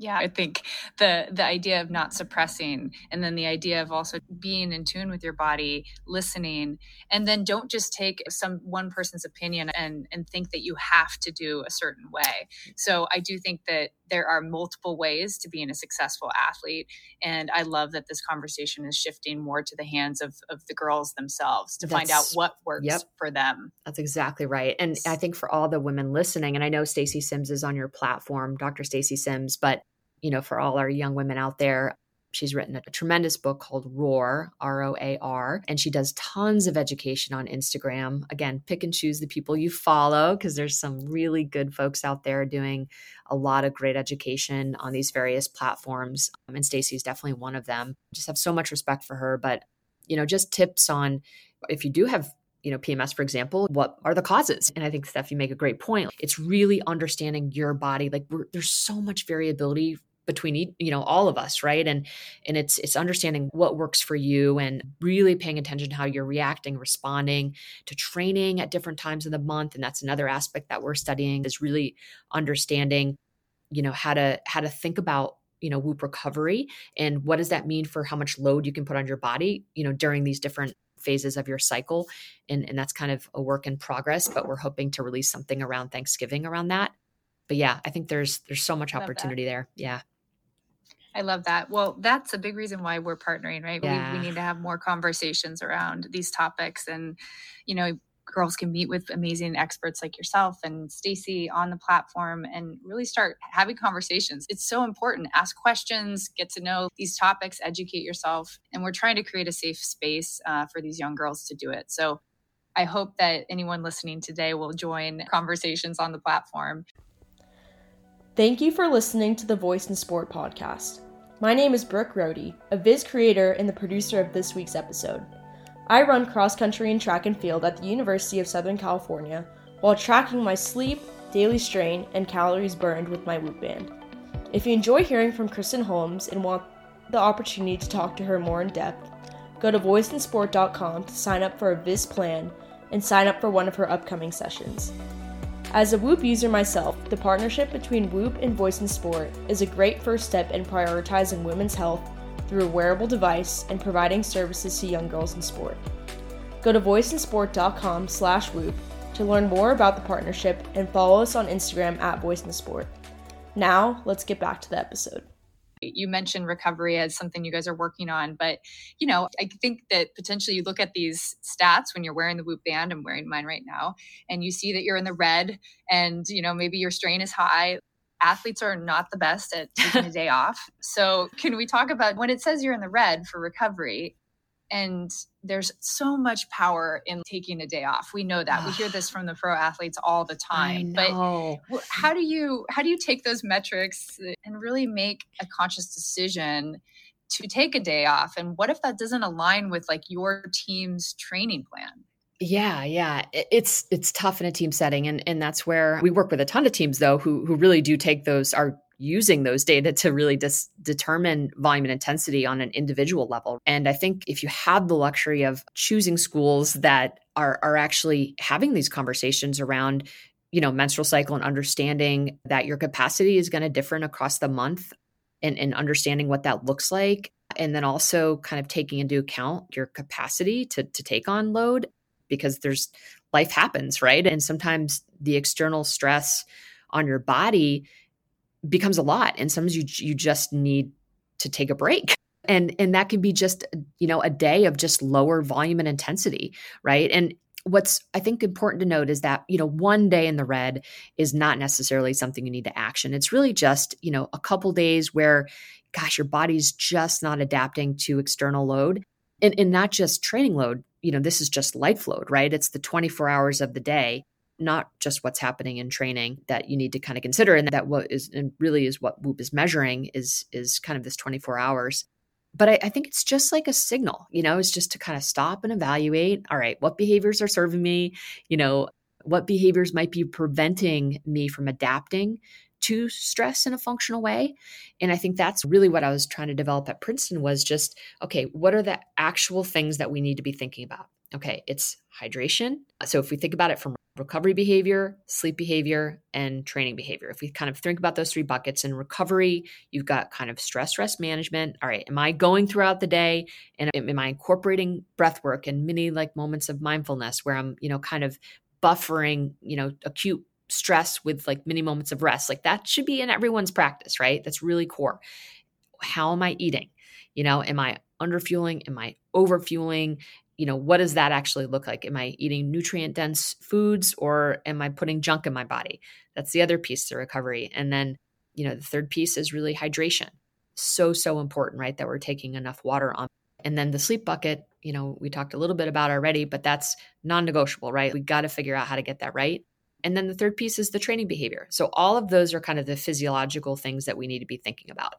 Yeah, I think the the idea of not suppressing and then the idea of also being in tune with your body, listening, and then don't just take some one person's opinion and and think that you have to do a certain way. So I do think that there are multiple ways to being a successful athlete and I love that this conversation is shifting more to the hands of of the girls themselves to That's, find out what works yep. for them. That's exactly right. And I think for all the women listening and I know Stacy Sims is on your platform, Dr. Stacy Sims, but you know, for all our young women out there, She's written a tremendous book called Roar, R O A R, and she does tons of education on Instagram. Again, pick and choose the people you follow because there's some really good folks out there doing a lot of great education on these various platforms. Um, and Stacy's definitely one of them. Just have so much respect for her. But, you know, just tips on if you do have you know, PMS, for example, what are the causes? And I think, Steph, you make a great point. It's really understanding your body. Like, there's so much variability between you know all of us right? And and it's it's understanding what works for you and really paying attention to how you're reacting responding to training at different times of the month. And that's another aspect that we're studying is really understanding you know how to how to think about you know whoop recovery and what does that mean for how much load you can put on your body you know during these different phases of your cycle. And and that's kind of a work in progress but we're hoping to release something around thanksgiving around that. But yeah i think there's there's so much opportunity there. Yeah I love that. Well, that's a big reason why we're partnering, right? Yeah. We, we need to have more conversations around these topics. And, you know, girls can meet with amazing experts like yourself and Stacy on the platform and really start having conversations. It's so important. Ask questions, get to know these topics, educate yourself. And we're trying to create a safe space uh, for these young girls to do it. So I hope that anyone listening today will join conversations on the platform. Thank you for listening to the Voice in Sport podcast. My name is Brooke Rohde, a Viz creator and the producer of this week's episode. I run cross country and track and field at the University of Southern California while tracking my sleep, daily strain, and calories burned with my Whoop band. If you enjoy hearing from Kristen Holmes and want the opportunity to talk to her more in depth, go to voiceinsport.com to sign up for a Viz plan and sign up for one of her upcoming sessions. As a Whoop user myself, the partnership between Whoop and Voice in Sport is a great first step in prioritizing women's health through a wearable device and providing services to young girls in sport. Go to voiceinsport.com slash whoop to learn more about the partnership and follow us on Instagram at Voice in Sport. Now, let's get back to the episode you mentioned recovery as something you guys are working on but you know i think that potentially you look at these stats when you're wearing the whoop band i'm wearing mine right now and you see that you're in the red and you know maybe your strain is high. Athletes are not the best at taking a day off. So can we talk about when it says you're in the red for recovery and there's so much power in taking a day off. We know that. We hear this from the pro athletes all the time but how do you how do you take those metrics uh, and really make a conscious decision to take a day off? And what if that doesn't align with like your team's training plan? Yeah, yeah. It's it's tough in a team setting and and that's where we work with a ton of teams though who who really do take those are using those data to really dis- determine volume and intensity on an individual level. And I think if you have the luxury of choosing schools that are are actually having these conversations around you know menstrual cycle and understanding that your capacity is going to differ across the month and, and understanding what that looks like and then also kind of taking into account your capacity to to take on load because there's life happens right and sometimes the external stress on your body becomes a lot and sometimes you you just need to take a break. And and that can be just you know a day of just lower volume and intensity right? And what's i think important to note is that you know one day in the red is not necessarily something you need to action. It's really just you know a couple days where gosh your body's just not adapting to external load. And, and not just training load you know this is just life load right? It's the 24 hours of the day not just what's happening in training that you need to kind of consider and that what is and really is what whoop is measuring is is kind of this 24 hours but I, I, think it's just like a signal, you know, it's just to kind of stop and evaluate. All right, what behaviors are serving me? You know, what behaviors might be preventing me from adapting to stress in a functional way and i think that's really what i was trying to develop at princeton was just okay what are the actual things that we need to be thinking about okay it's hydration so if we think about it from recovery behavior, sleep behavior, and training behavior. If we kind of think about those three buckets in recovery, you've got kind of stress rest management. All right, am I going throughout the day and am I incorporating breath work and many like moments of mindfulness where I'm, you know, kind of buffering, you know, acute stress with like many moments of rest? Like that should be in everyone's practice, right? That's really core. How am I eating? You know, am I underfueling? Am I overfueling? You know, what does that actually look like? Am I eating nutrient dense foods or am I putting junk in my body? That's the other piece to recovery. And then, you know, the third piece is really hydration. So, so important, right? That we're taking enough water on. And then the sleep bucket, you know, we talked a little bit about already, but that's non negotiable, right? We got to figure out how to get that right. And then the third piece is the training behavior. So all of those are kind of the physiological things that we need to be thinking about.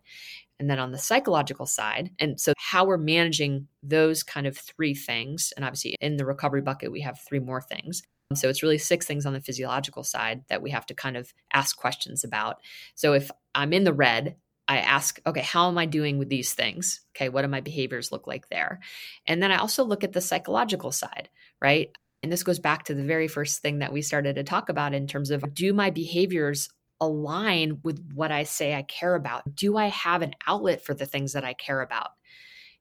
And then on the psychological side, and so how we're managing those kind of three things, and obviously in the recovery bucket, we have three more things. So it's really six things on the physiological side that we have to kind of ask questions about. So if I'm in the red, I ask, okay, how am I doing with these things? Okay, what do my behaviors look like there? And then I also look at the psychological side, right? And this goes back to the very first thing that we started to talk about in terms of do my behaviors align with what I say I care about? Do I have an outlet for the things that I care about?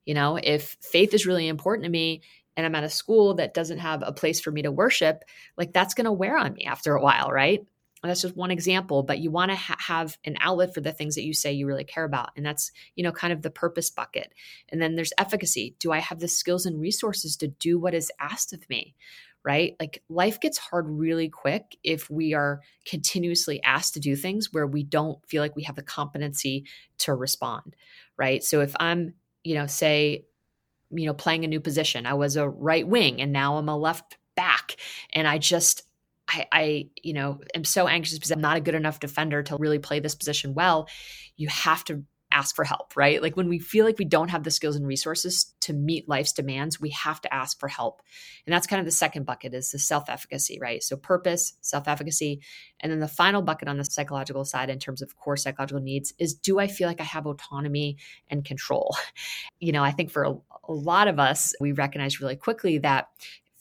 You know, if faith is really important to me and I'm at a school that doesn't have a place for me to worship, like that's going to wear on me after a while, right? That's just one example but you want to ha- have an outlet for the things that you say you really care about and that's you know kind of the purpose bucket and then there's efficacy do i have the skills and resources to do what is asked of me right? Like life gets hard really quick if we are continuously asked to do things where we don't feel like we have the competency to respond, right? So if I'm, you know, say, you know, playing a new position, I was a right wing and now I'm a left back and I just I, I, you know, am so anxious because I'm not a good enough defender to really play this position well. You have to ask for help, right? Like when we feel like we don't have the skills and resources to meet life's demands, we have to ask for help. And that's kind of the second bucket is the self-efficacy, right? So purpose, self-efficacy. And then the final bucket on the psychological side in terms of core psychological needs is do I feel like I have autonomy and control? You know, I think for a, a lot of us, we recognize really quickly that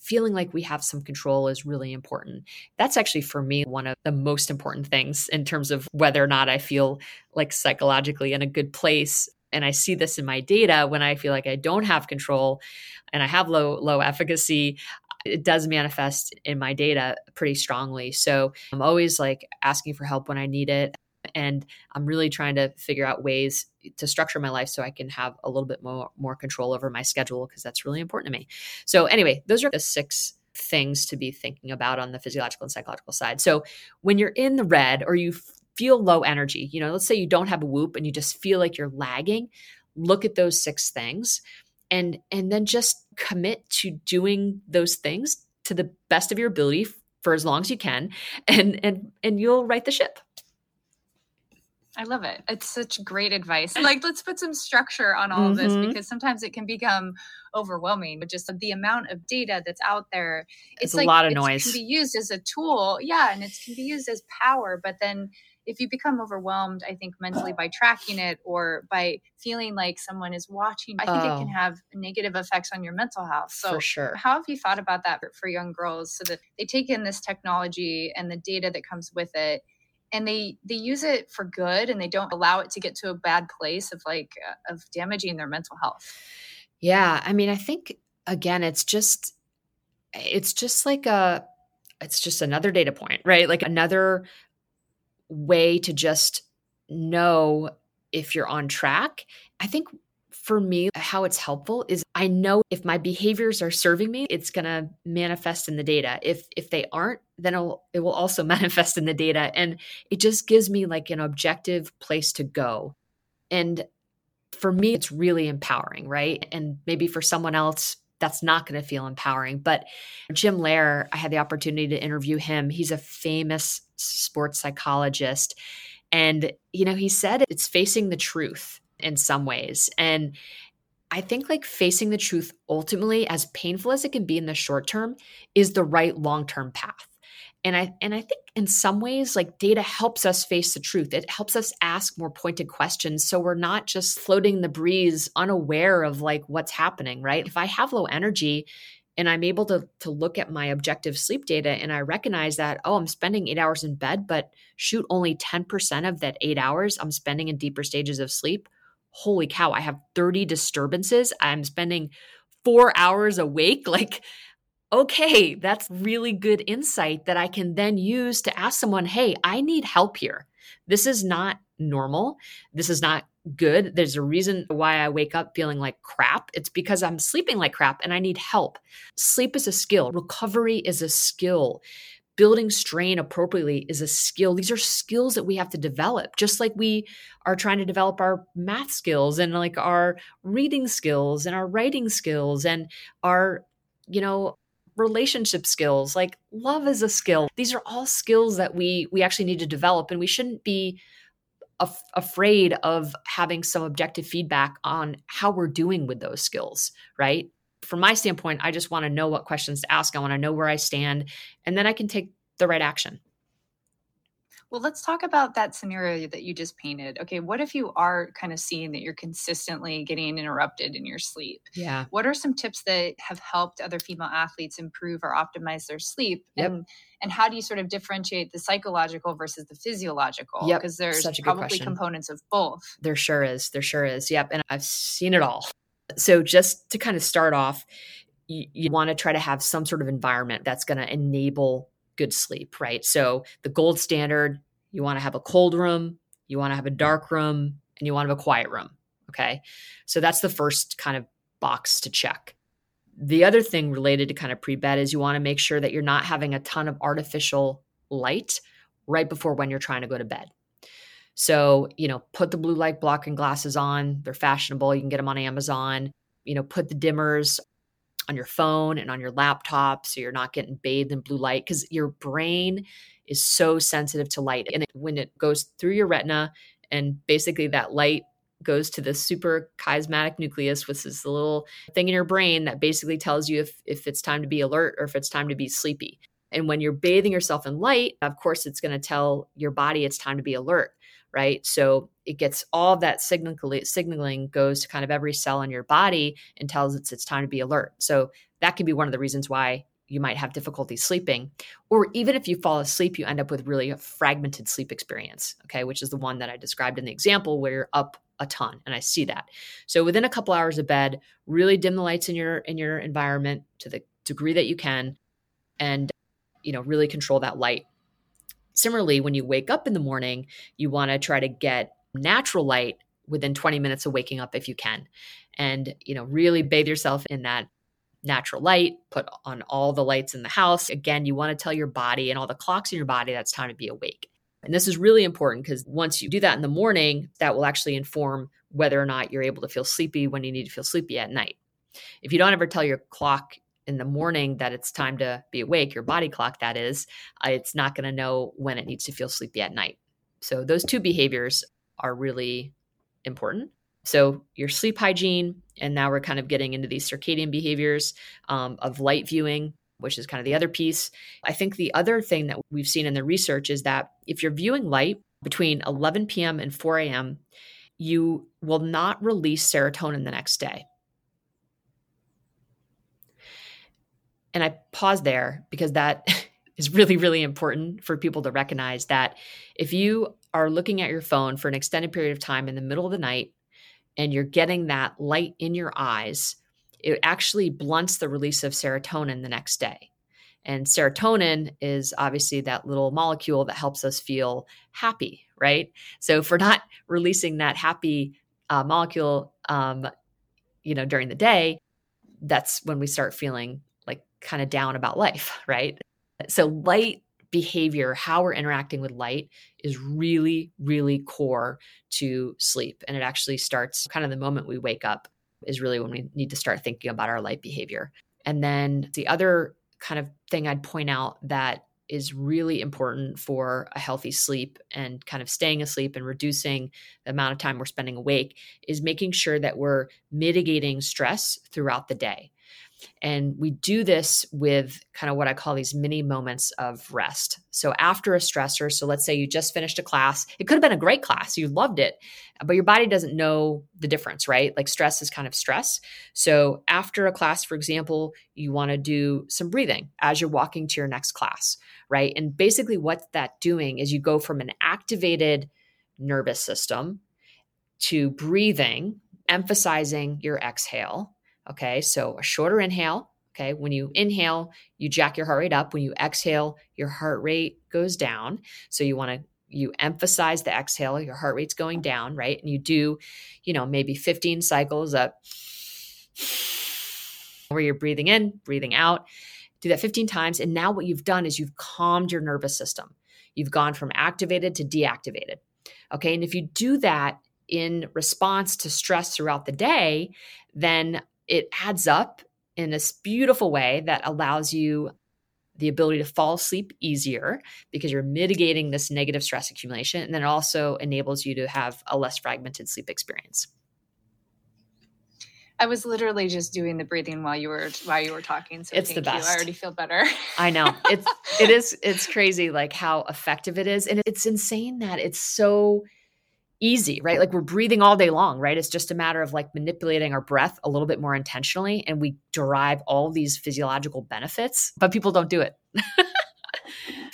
feeling like we have some control is really important. That's actually for me one of the most important things in terms of whether or not I feel like psychologically in a good place. And I see this in my data when I feel like I don't have control and I have low low efficacy, it does manifest in my data pretty strongly. So I'm always like asking for help when I need it and i'm really trying to figure out ways to structure my life so i can have a little bit more more control over my schedule because that's really important to me. So anyway those are the six things to be thinking about on the physiological and psychological side. So when you're in the red or you feel low energy you know let's say you don't have a whoop and you just feel like you're lagging look at those six things and and then just commit to doing those things to the best of your ability for as long as you can and and and you'll right the ship I love it. It's such great advice. Like, let's put some structure on all mm-hmm. of this mm-hmm. because sometimes it can become overwhelming. But just the amount of data that's out there, it's, it's like, a lot of noise. It can be used as a tool, yeah, and it can be used as power. But then, if you become overwhelmed, I think mentally by tracking it or by feeling like someone is watching, I think oh. it can oh. have negative effects on your mental health. So, for sure. How have you thought about that for young girls so that they take in this technology and the data that comes with it? And they they use it for good and they don't allow it to get to a bad place of like uh, of damaging their mental health. Yeah i mean i think again it's just it's just like a it's just another data point right? Like another way to just know if you're on track. I think for me, how it's helpful is I know if my behaviors are serving me, it's going to manifest in the data. If if they aren't, then it'll, it will also manifest in the data, and it just gives me like an objective place to go. And for me, it's really empowering, right? And maybe for someone else, that's not going to feel empowering. But Jim Loehr, I had the opportunity to interview him. He's a famous sports psychologist. And, you know, he said it's facing the truth in some ways. And I think like facing the truth ultimately, as painful as it can be in the short term, is the right long term path. And I and I think in some ways like data helps us face the truth. It helps us ask more pointed questions so we're not just floating the breeze unaware of like what's happening, right? If I have low energy and I'm able to to look at my objective sleep data and I recognize that oh, I'm spending 8 hours in bed, but shoot only 10% of that 8 hours I'm spending in deeper stages of sleep holy cow, I have 30 disturbances. I'm spending four hours awake. Like, okay, that's really good insight that I can then use to ask someone, hey, I need help here. This is not normal. This is not good. There's a reason why I wake up feeling like crap. It's because I'm sleeping like crap and I need help. Sleep is a skill, recovery is a skill building strain appropriately is a skill. These are skills that we have to develop, just like we are trying to develop our math skills and like our reading skills and our writing skills and our, you know, relationship skills. Like love is a skill. These are all skills that we we actually need to develop and we shouldn't be af- afraid of having some objective feedback on how we're doing with those skills, right? From my standpoint, I just want to know what questions to ask. I want to know where I stand, and then I can take the right action. Well, let's talk about that scenario that you just painted. Okay, what if you are kind of seeing that you're consistently getting interrupted in your sleep? Yeah. What are some tips that have helped other female athletes improve or optimize their sleep? Yep. And and how do you sort of differentiate the psychological versus the physiological? Yep. Because there's Such a probably question. components of both. There sure is. There sure is. Yep. And I've seen it all. So, just to kind of start off, you, you want to try to have some sort of environment that's going to enable good sleep, right? So, the gold standard, you want to have a cold room, you want to have a dark room, and you want to have a quiet room. Okay. So, that's the first kind of box to check. The other thing related to kind of pre bed is you want to make sure that you're not having a ton of artificial light right before when you're trying to go to bed. So, you know, put the blue light blocking glasses on. They're fashionable. You can get them on Amazon. You know, put the dimmers on your phone and on your laptop so you're not getting bathed in blue light because your brain is so sensitive to light. And when it goes through your retina and basically that light goes to the suprachiasmatic nucleus, which is the little thing in your brain that basically tells you if, if it's time to be alert or if it's time to be sleepy. And when you're bathing yourself in light, of course, it's going to tell your body it's time to be alert right? So it gets all that signaling, signaling goes to kind of every cell in your body and tells it it's time to be alert. So that can be one of the reasons why you might have difficulty sleeping. Or even if you fall asleep, you end up with really a fragmented sleep experience, okay, which is the one that I described in the example where you're up a ton and I see that. So within a couple hours of bed, really dim the lights in your in your environment to the degree that you can and you know, really control that light Similarly, when you wake up in the morning, you want to try to get natural light within 20 minutes of waking up if you can. And, you know, really bathe yourself in that natural light, put on all the lights in the house. Again, you want to tell your body and all the clocks in your body that's time to be awake. And this is really important because once you do that in the morning, that will actually inform whether or not you're able to feel sleepy when you need to feel sleepy at night. If you don't ever tell your clock in the morning that it's time to be awake, your body clock that is, uh, it's not going to know when it needs to feel sleepy at night. So those two behaviors are really important. So your sleep hygiene, and now we're kind of getting into these circadian behaviors um, of light viewing, which is kind of the other piece. I think the other thing that we've seen in the research is that if you're viewing light between 11 p.m. and 4 a.m., you will not release serotonin the next day. And I pause there because that is really, really important for people to recognize that if you are looking at your phone for an extended period of time in the middle of the night and you're getting that light in your eyes, it actually blunts the release of serotonin the next day. And serotonin is obviously that little molecule that helps us feel happy, right? So if we're not releasing that happy uh, molecule, um, you know, during the day, that's when we start feeling like kind of down about life, right? So, light behavior, how we're interacting with light, is really, really core to sleep. And it actually starts kind of the moment we wake up, is really when we need to start thinking about our light behavior. And then the other kind of thing I'd point out that is really important for a healthy sleep and kind of staying asleep and reducing the amount of time we're spending awake is making sure that we're mitigating stress throughout the day. And we do this with kind of what I call these mini moments of rest. So, after a stressor, so let's say you just finished a class, it could have been a great class, you loved it, but your body doesn't know the difference, right? Like stress is kind of stress. So, after a class, for example, you want to do some breathing as you're walking to your next class, right? And basically, what that doing is you go from an activated nervous system to breathing, emphasizing your exhale Okay, so a shorter inhale. Okay, when you inhale, you jack your heart rate up. When you exhale, your heart rate goes down. So you want to you emphasize the exhale, your heart rate's going down, right? And you do, you know, maybe 15 cycles up where you're breathing in, breathing out. Do that 15 times. And now what you've done is you've calmed your nervous system. You've gone from activated to deactivated. Okay. And if you do that in response to stress throughout the day, then it adds up in this beautiful way that allows you the ability to fall asleep easier because you're mitigating this negative stress accumulation and then it also enables you to have a less fragmented sleep experience I was literally just doing the breathing while you were while you were talking. So it's the best. You. I already feel better. I know it's it is it's crazy like how effective it is, and it's insane that it's so easy, right? Like we're breathing all day long, right? It's just a matter of like manipulating our breath a little bit more intentionally and we derive all these physiological benefits, but people don't do it.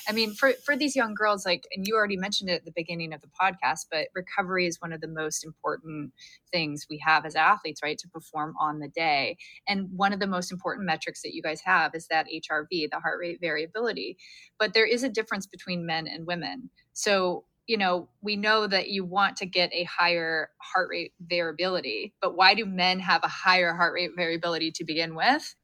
I mean, for, for these young girls, like, and you already mentioned it at the beginning of the podcast, but recovery is one of the most important things we have as athletes, right? To perform on the day. And one of the most important metrics that you guys have is that HRV, the heart rate variability. But there is a difference between men and women. So you know, we know that you want to get a higher heart rate variability, but why do men have a higher heart rate variability to begin with?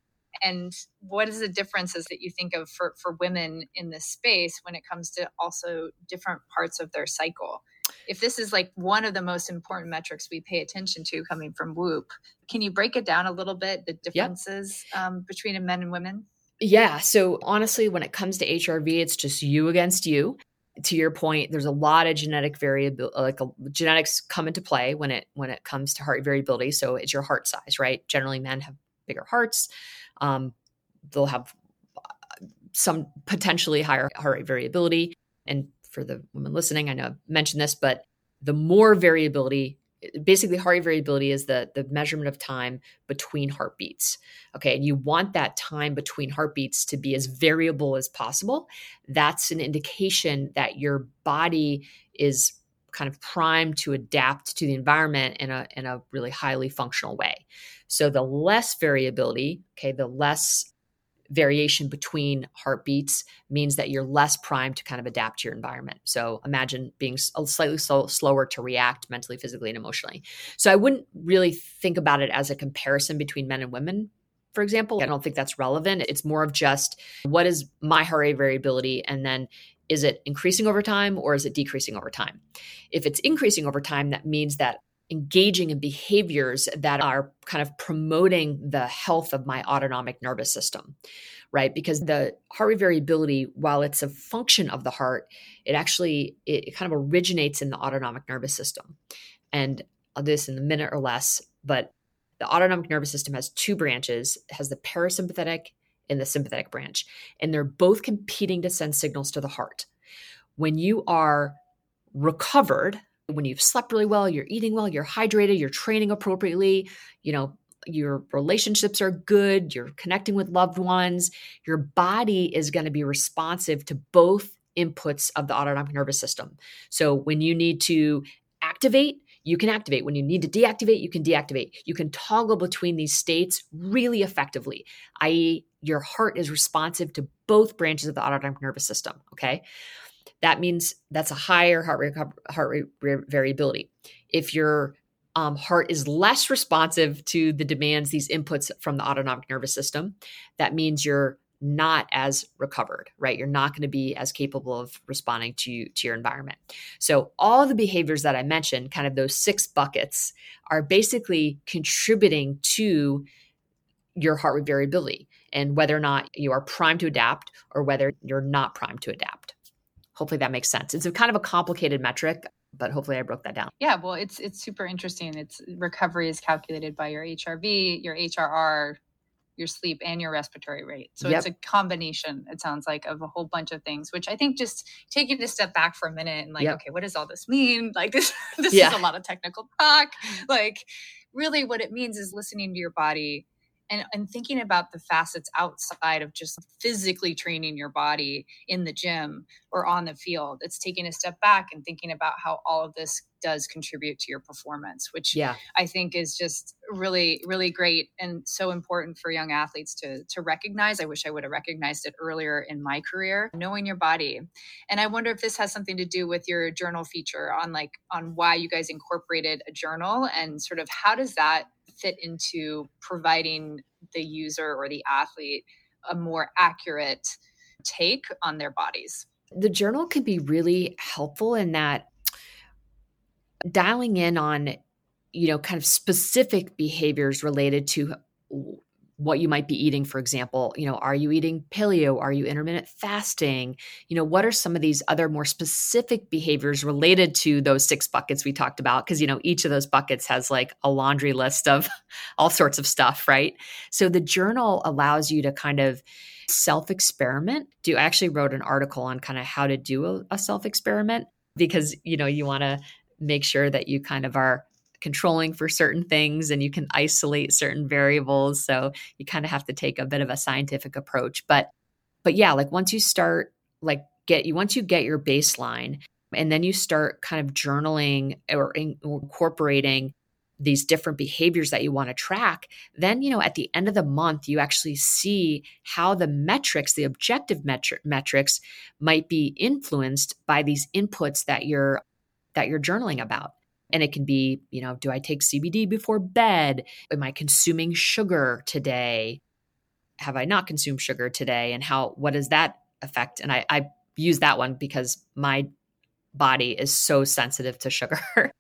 And what is the differences that you think of for, for women in this space when it comes to also different parts of their cycle? If this is like one of the most important metrics we pay attention to coming from Whoop, can you break it down a little bit, the differences yep. um, between men and women? Yeah. So honestly, when it comes to HRV, it's just you against you to your point, there's a lot of genetic variability, like a, genetics come into play when it when it comes to heart variability. So it's your heart size, right? Generally, men have bigger hearts. Um, they'll have uh, some potentially higher heart rate variability. And for the women listening, I know I mentioned this, but the more variability, basically heart rate variability is the the measurement of time between heartbeats okay? And you want that time between heartbeats to be as variable as possible. That's an indication that your body is kind of primed to adapt to the environment in a in a really highly functional way. So the less variability okay the less variation between heartbeats means that you're less primed to kind of adapt to your environment. So imagine being slightly slow, slower to react mentally, physically, and emotionally. So I wouldn't really think about it as a comparison between men and women. For example, I don't think that's relevant. It's more of just what is my heart rate variability and then is it increasing over time or is it decreasing over time? If it's increasing over time, that means that engaging in behaviors that are kind of promoting the health of my autonomic nervous system right? Because the heart rate variability while it's a function of the heart it actually it kind of originates in the autonomic nervous system. And I'll do this in a minute or less but the autonomic nervous system has two branches. It has the parasympathetic and the sympathetic branch and they're both competing to send signals to the heart. When you are recovered when you've slept really well, you're eating well, you're hydrated, you're training appropriately, you know, your relationships are good, you're connecting with loved ones, your body is going to be responsive to both inputs of the autonomic nervous system. So when you need to activate, you can activate. When you need to deactivate, you can deactivate. You can toggle between these states really effectively, i.e., your heart is responsive to both branches of the autonomic nervous system. Okay that means that's a higher heart rate heart rate variability. If you're um, heart is less responsive to the demands, these inputs from the autonomic nervous system. That means you're not as recovered, right? You're not going to be as capable of responding to, to your environment. So, all the behaviors that I mentioned, kind of those six buckets, are basically contributing to your heart rate variability and whether or not you are primed to adapt or whether you're not primed to adapt. Hopefully that makes sense. It's a kind of a complicated metric, but hopefully I broke that down. Yeah, well, it's it's super interesting. It's recovery is calculated by your HRV, your HRR, your sleep and your respiratory rate. So yep. it's a combination, it sounds like, of a whole bunch of things, which I think just taking a step back for a minute and like, yep. okay, what does all this mean? Like this this yeah. is a lot of technical talk. Like really what it means is listening to your body and, and thinking about the facets outside of just physically training your body in the gym or on the field it's taking a step back and thinking about how all of this does contribute to your performance which yeah. i think is just really really great and so important for young athletes to to recognize i wish i would have recognized it earlier in my career knowing your body and i wonder if this has something to do with your journal feature on like on why you guys incorporated a journal and sort of how does that fit into providing the user or the athlete a more accurate take on their bodies. The journal can be really helpful in that dialing in on you know kind of specific behaviors related to what you might be eating for example you know are you eating paleo? Are you intermittent fasting? You know what are some of these other more specific behaviors related to those six buckets we talked about? Because you know each of those buckets has like a laundry list of all sorts of stuff right? So the journal allows you to kind of self experiment do I actually wrote an article on kind of how to do a, a self experiment because you know you want to make sure that you kind of are controlling for certain things and you can isolate certain variables. So you kind of have to take a bit of a scientific approach. But but yeah like once you start like get you once you get your baseline and then you start kind of journaling or, in, or incorporating these different behaviors that you want to track then you know at the end of the month you actually see how the metrics the objective metri- metrics might be influenced by these inputs that you're that you're journaling about and it can be, you know, do I take CBD before bed? Am I consuming sugar today? Have I not consumed sugar today? And how, what does that affect? And I, I use that one because my body is so sensitive to sugar.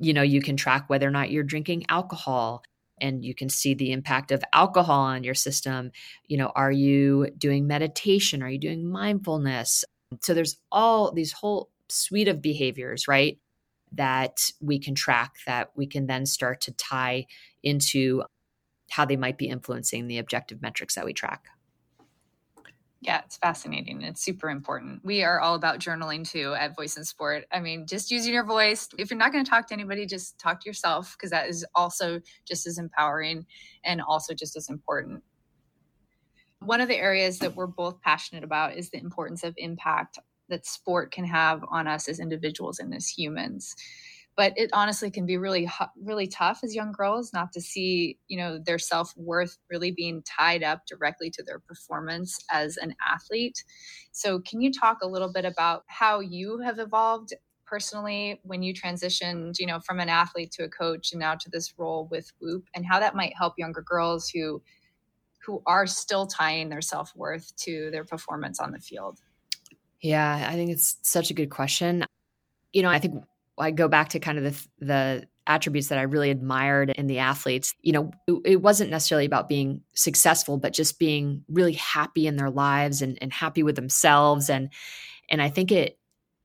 you know, you can track whether or not you're drinking alcohol and you can see the impact of alcohol on your system. You know, are you doing meditation? Are you doing mindfulness? So there's all these whole suite of behaviors, right? That we can track that we can then start to tie into how they might be influencing the objective metrics that we track. Yeah, it's fascinating. It's super important. We are all about journaling too at Voice in Sport. I mean, just using your voice. If you're not going to talk to anybody, just talk to yourself because that is also just as empowering and also just as important. One of the areas that we're both passionate about is the importance of impact that sport can have on us as individuals and as humans. But it honestly can be really really tough as young girls not to see you know their self-worth really being tied up directly to their performance as an athlete. So can you talk a little bit about how you have evolved personally when you transitioned you know from an athlete to a coach and now to this role with whoop and how that might help younger girls who who are still tying their self-worth to their performance on the field yeah, I think it's such a good question. You know, I think I go back to kind of the the attributes that I really admired in the athletes. You know, it, wasn't necessarily about being successful, but just being really happy in their lives and, and happy with themselves. And and I think it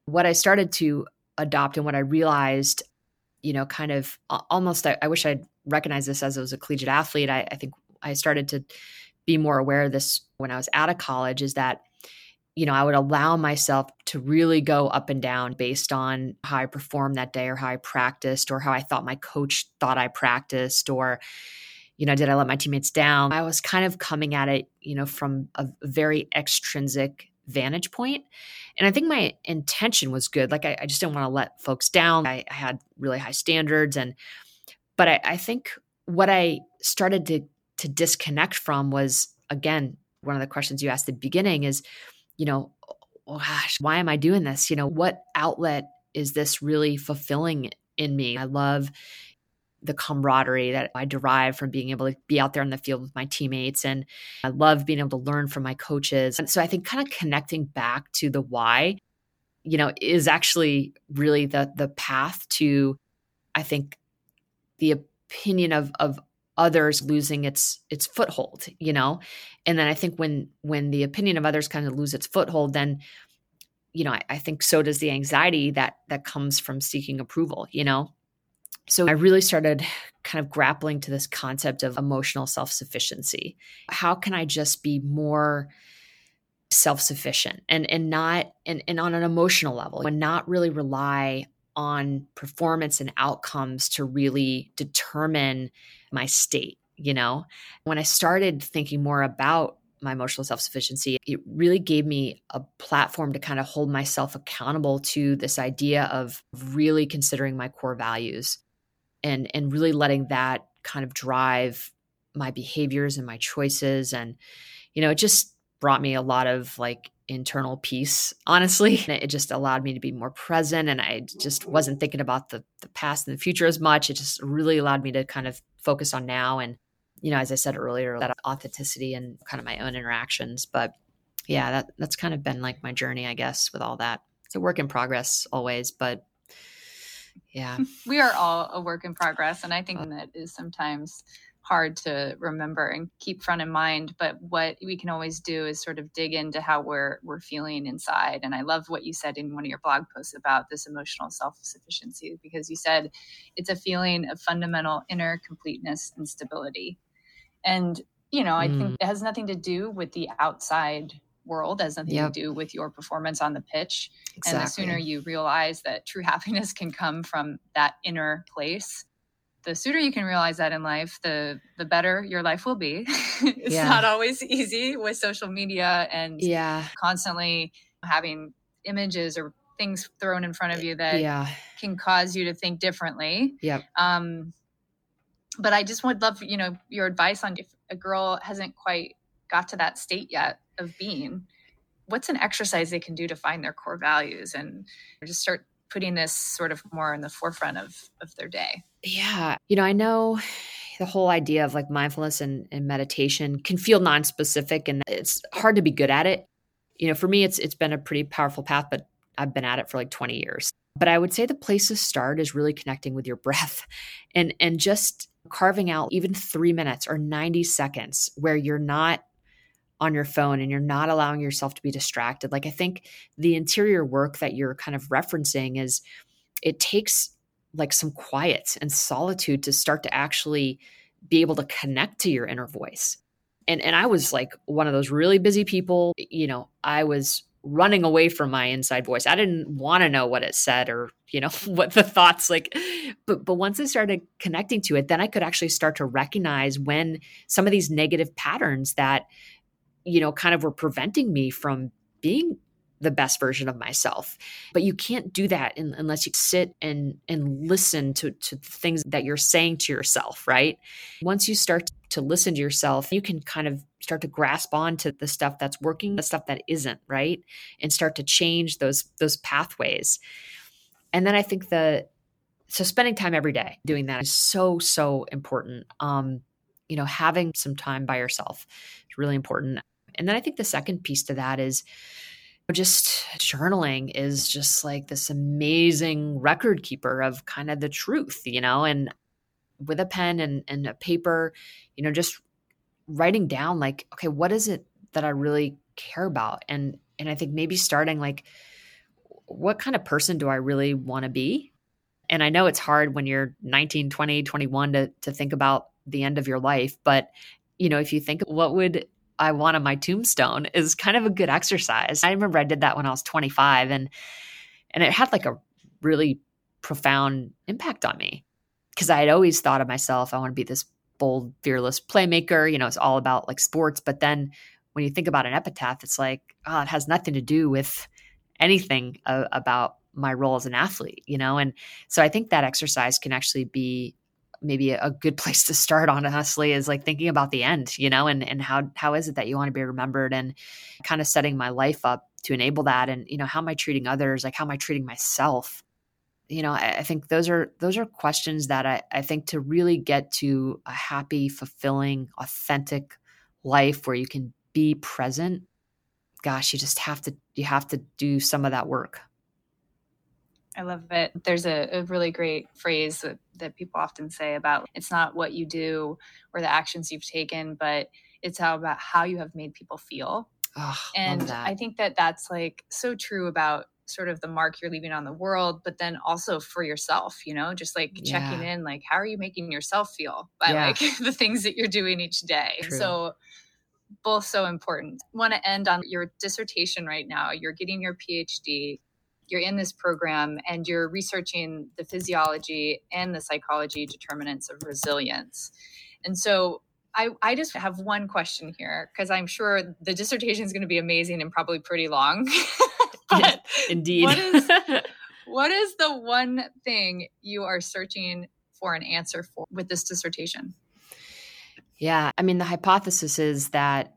what I started to adopt and what I realized, you know, kind of almost I, I wish I'd recognized this as I was a collegiate athlete. I, I think I started to be more aware of this when I was out of college is that you know, I would allow myself to really go up and down based on how I performed that day or how I practiced or how I thought my coach thought I practiced or, you know, did I let my teammates down? I was kind of coming at it, you know, from a very extrinsic vantage point. And I think my intention was good. Like I, I just didn't want to let folks down. I, I, had really high standards and but I, I think what I started to to disconnect from was again, one of the questions you asked at the beginning is you know, oh gosh, why am I doing this? You know, what outlet is this really fulfilling in me? I love the camaraderie that I derive from being able to be out there in the field with my teammates. And I love being able to learn from my coaches. And so I think kind of connecting back to the why, you know, is actually really the the path to, I think, the opinion of of others losing its its foothold, you know? And then I think when when the opinion of others kind of lose its foothold, then you know, I, I think so does the anxiety that that comes from seeking approval, you know? So I really started kind of grappling to this concept of emotional self sufficiency. How can I just be more self sufficient and and not and, and on an emotional level and not really rely on performance and outcomes to really determine my state you know? When i started thinking more about my emotional self sufficiency, it really gave me a platform to kind of hold myself accountable to this idea of really considering my core values and and really letting that kind of drive my behaviors and my choices. And you know it just brought me a lot of like internal peace honestly it just allowed me to be more present and i just wasn't thinking about the, the past and the future as much it just really allowed me to kind of focus on now and you know, as I said earlier, that authenticity and kind of my own interactions. But yeah, that that's kind of been like my journey, I guess, with all that. It's a work in progress always, but yeah. We are all a work in progress. And I think uh, that is sometimes hard to remember and keep front in mind but what we can always do is sort of dig into how we're we're feeling inside and i love what you said in one of your blog posts about this emotional self-sufficiency because you said it's a feeling of fundamental inner completeness and stability and, you know, I mm. think it has nothing to do with the outside world, it has nothing yep. to do with your performance on the pitch. Exactly. And the sooner you realize that true happiness can come from that inner place, the sooner you can realize that in life, the the better your life will be. it's yeah. not always easy with social media and yeah. constantly having images or things thrown in front of you that yeah. can cause you to think differently. Yep. Um, but I just would love, you know, your advice on if a girl hasn't quite got to that state yet of being, what's an exercise they can do to find their core values and just start putting this sort of more in the forefront of of their day. Yeah. You know, I know the whole idea of like mindfulness and, and meditation can feel non-specific and it's hard to be good at it. You know, for me it's it's been a pretty powerful path, but I've been at it for like 20 years. But I would say the place to start is really connecting with your breath and and just carving out even three minutes or 90 seconds where you're not on your phone and you're not allowing yourself to be distracted. Like, I think the interior work that you're kind of referencing is it takes like some quiet and solitude to start to actually be able to connect to your inner voice. And and I was like one of those really busy people, you know, I was running away from my inside voice. I didn't want to know what it said or, you know, what the thoughts like but but once I started connecting to it, then I could actually start to recognize when some of these negative patterns that you know kind of were preventing me from being the best version of myself. But you can't do that in, unless you sit and and listen to to things that you're saying to yourself right? Once you start to listen to yourself you can kind of start to grasp on to the stuff that's working the stuff that isn't right? And start to change those those pathways. And then i think the so spending time every day doing that is so so important. Um you know having some time by yourself is really important. And then i think the second piece to that is just journaling is just like this amazing record keeper of kind of the truth, you know, and with a pen and, and a paper, you know, just writing down like, okay, what is it that I really care about? And and I think maybe starting like what kind of person do I really want to be? And I know it's hard when you're 19, 20, 21 to to think about the end of your life, but you know, if you think what would I want on my tombstone is kind of a good exercise. I remember I did that when I was 25 and and it had like a really profound impact on me because I had always thought of myself I want to be this bold, fearless playmaker, you know, it's all about like sports, but then when you think about an epitaph it's like oh, it has nothing to do with anything about my role as an athlete, you know? And so I think that exercise can actually be maybe a good place to start honestly is like thinking about the end you know and and how how is it that you want to be remembered and kind of setting my life up to enable that? And you know how am i treating others? Like how am i treating myself? You know, I, I, think those are those are questions that I, I think to really get to a happy, fulfilling, authentic life where you can be present, gosh, you just have to you have to do some of that work. I love it. There's a, a really great phrase that, that people often say about it's not what you do or the actions you've taken, but it's how about how you have made people feel. Oh, and I think that that's like so true about sort of the mark you're leaving on the world, but then also for yourself, you know, just like yeah. checking in, like, how are you making yourself feel by yeah. like the things that you're doing each day? True. So, both so important. Want to end on your dissertation right now. You're getting your PhD, you're in this program, and you're researching the physiology and the psychology determinants of resilience. And so, I, I just have one question here because I'm sure the dissertation is going to be amazing and probably pretty long. Indeed. What is, what is the one thing you are searching for an answer for with this dissertation? Yeah, I mean, the hypothesis is that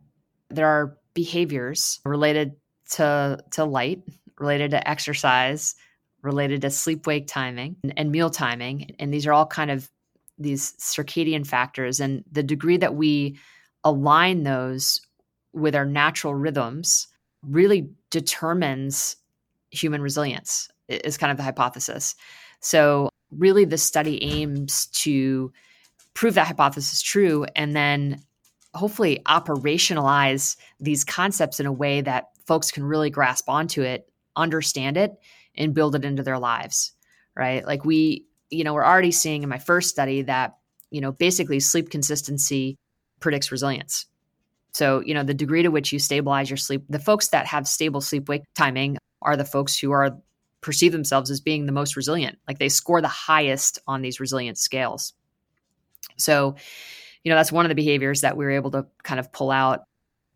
there are behaviors related to to light, related to exercise, related to sleep wake timing and, and meal timing, and these are all kind of these circadian factors and the degree that we align those with our natural rhythms really determines human resilience is kind of the hypothesis. So really the study aims to prove that hypothesis true and then hopefully operationalize these concepts in a way that folks can really grasp onto it understand it and build it into their lives right like we you know, we're already seeing in my first study that, you know, basically sleep consistency predicts resilience. So, you know, the degree to which you stabilize your sleep, the folks that have stable sleep wake timing are the folks who are perceive themselves as being the most resilient. Like they score the highest on these resilience scales. So, you know, that's one of the behaviors that we were able to kind of pull out.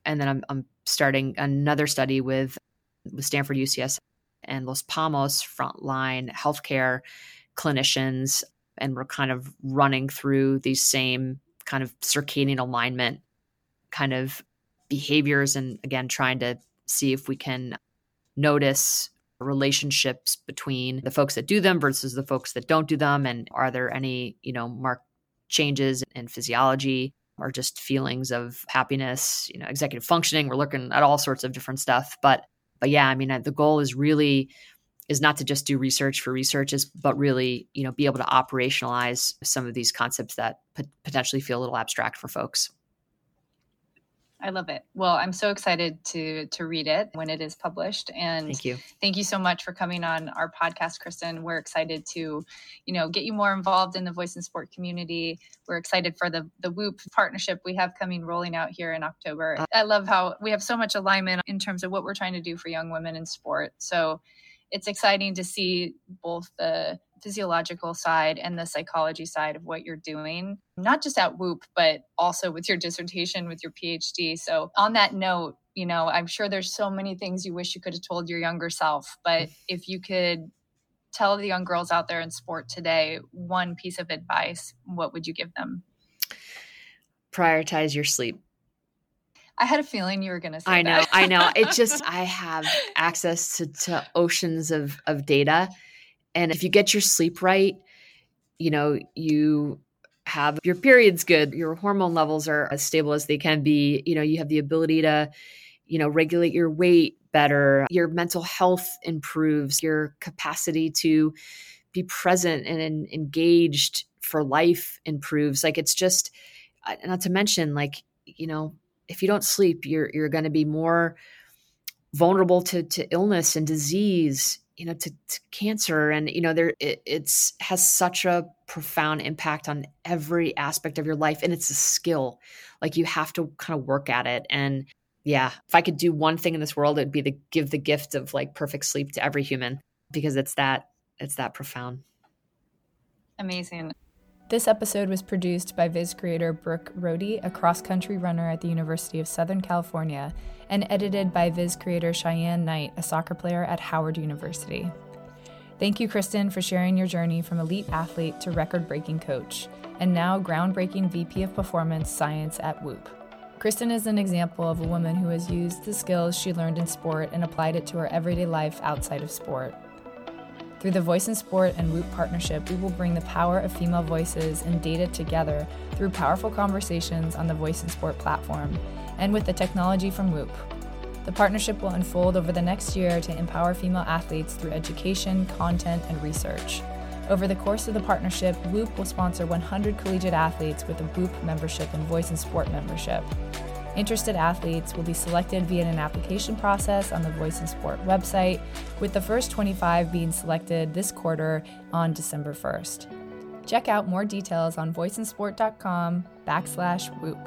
And then I'm, I'm starting another study with with Stanford UCS and Los Palmos frontline healthcare clinicians and we're kind of running through these same kind of circadian alignment kind of behaviors and again trying to see if we can notice relationships between the folks that do them versus the folks that don't do them and are there any you know marked changes in physiology or just feelings of happiness you know executive functioning we're looking at all sorts of different stuff but but yeah i mean the goal is really is not to just do research for research, but really, you know, be able to operationalize some of these concepts that potentially feel a little abstract for folks. I love it. Well, I'm so excited to to read it when it is published. And thank you. Thank you so much for coming on our podcast, Kristen. We're excited to, you know, get you more involved in the voice in sport community. We're excited for the the Whoop partnership we have coming rolling out here in October. Uh, I love how we have so much alignment in terms of what we're trying to do for young women in sport. So it's exciting to see both the physiological side and the psychology side of what you're doing, not just at Whoop, but also with your dissertation, with your PhD. So, on that note, you know, I'm sure there's so many things you wish you could have told your younger self, but if you could tell the young girls out there in sport today one piece of advice, what would you give them? Prioritize your sleep. I had a feeling you were going to say I know. I know. It just I have access to, to oceans of of data, and if you get your sleep right, you know you have your periods good, your hormone levels are as stable as they can be. You know, you have the ability to, you know, regulate your weight better. Your mental health improves. Your capacity to be present and engaged for life improves. Like it's just, uh, not to mention, like you know if you don't sleep, you're you're going to be more vulnerable to to illness and disease, you know, to, to cancer, and you know, there it, it's has such a profound impact on every aspect of your life, and it's a skill. Like you have to kind of work at it, and yeah, if I could do one thing in this world, it'd be to give the gift of like perfect sleep to every human because it's that it's that profound. Amazing. This episode was produced by VIS creator Brooke Rohde, a cross country runner at the University of Southern California, and edited by VIS creator Cheyenne Knight, a soccer player at Howard University. Thank you, Kristen, for sharing your journey from elite athlete to record breaking coach, and now groundbreaking VP of Performance Science at Whoop. Kristen is an example of a woman who has used the skills she learned in sport and applied it to her everyday life outside of sport. Through the Voice in Sport and Whoop partnership, we will bring the power of female voices and data together through powerful conversations on the Voice in Sport platform and with the technology from Whoop. The partnership will unfold over the next year to empower female athletes through education, content, and research. Over the course of the partnership, Whoop will sponsor 100 collegiate athletes with a Whoop membership and Voice in Sport membership. Interested athletes will be selected via an application process on the Voice in Sport website, with the first 25 being selected this quarter on December 1st. Check out more details on voiceinsport.com backslash whoop.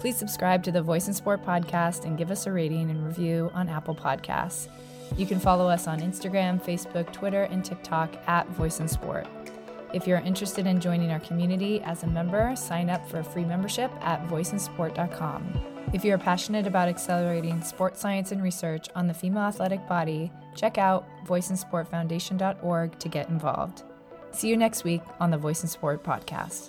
Please subscribe to the Voice in Sport podcast and give us a rating and review on Apple Podcasts. You can follow us on Instagram, Facebook, Twitter, and TikTok at Voice in Sport. If you're interested in joining our community as a member, sign up for a free membership at voiceinsport.com. If you're passionate about accelerating sports science and research on the female athletic body, check out voiceinsportfoundation.org to get involved. See you next week on the Voice in Sport podcast.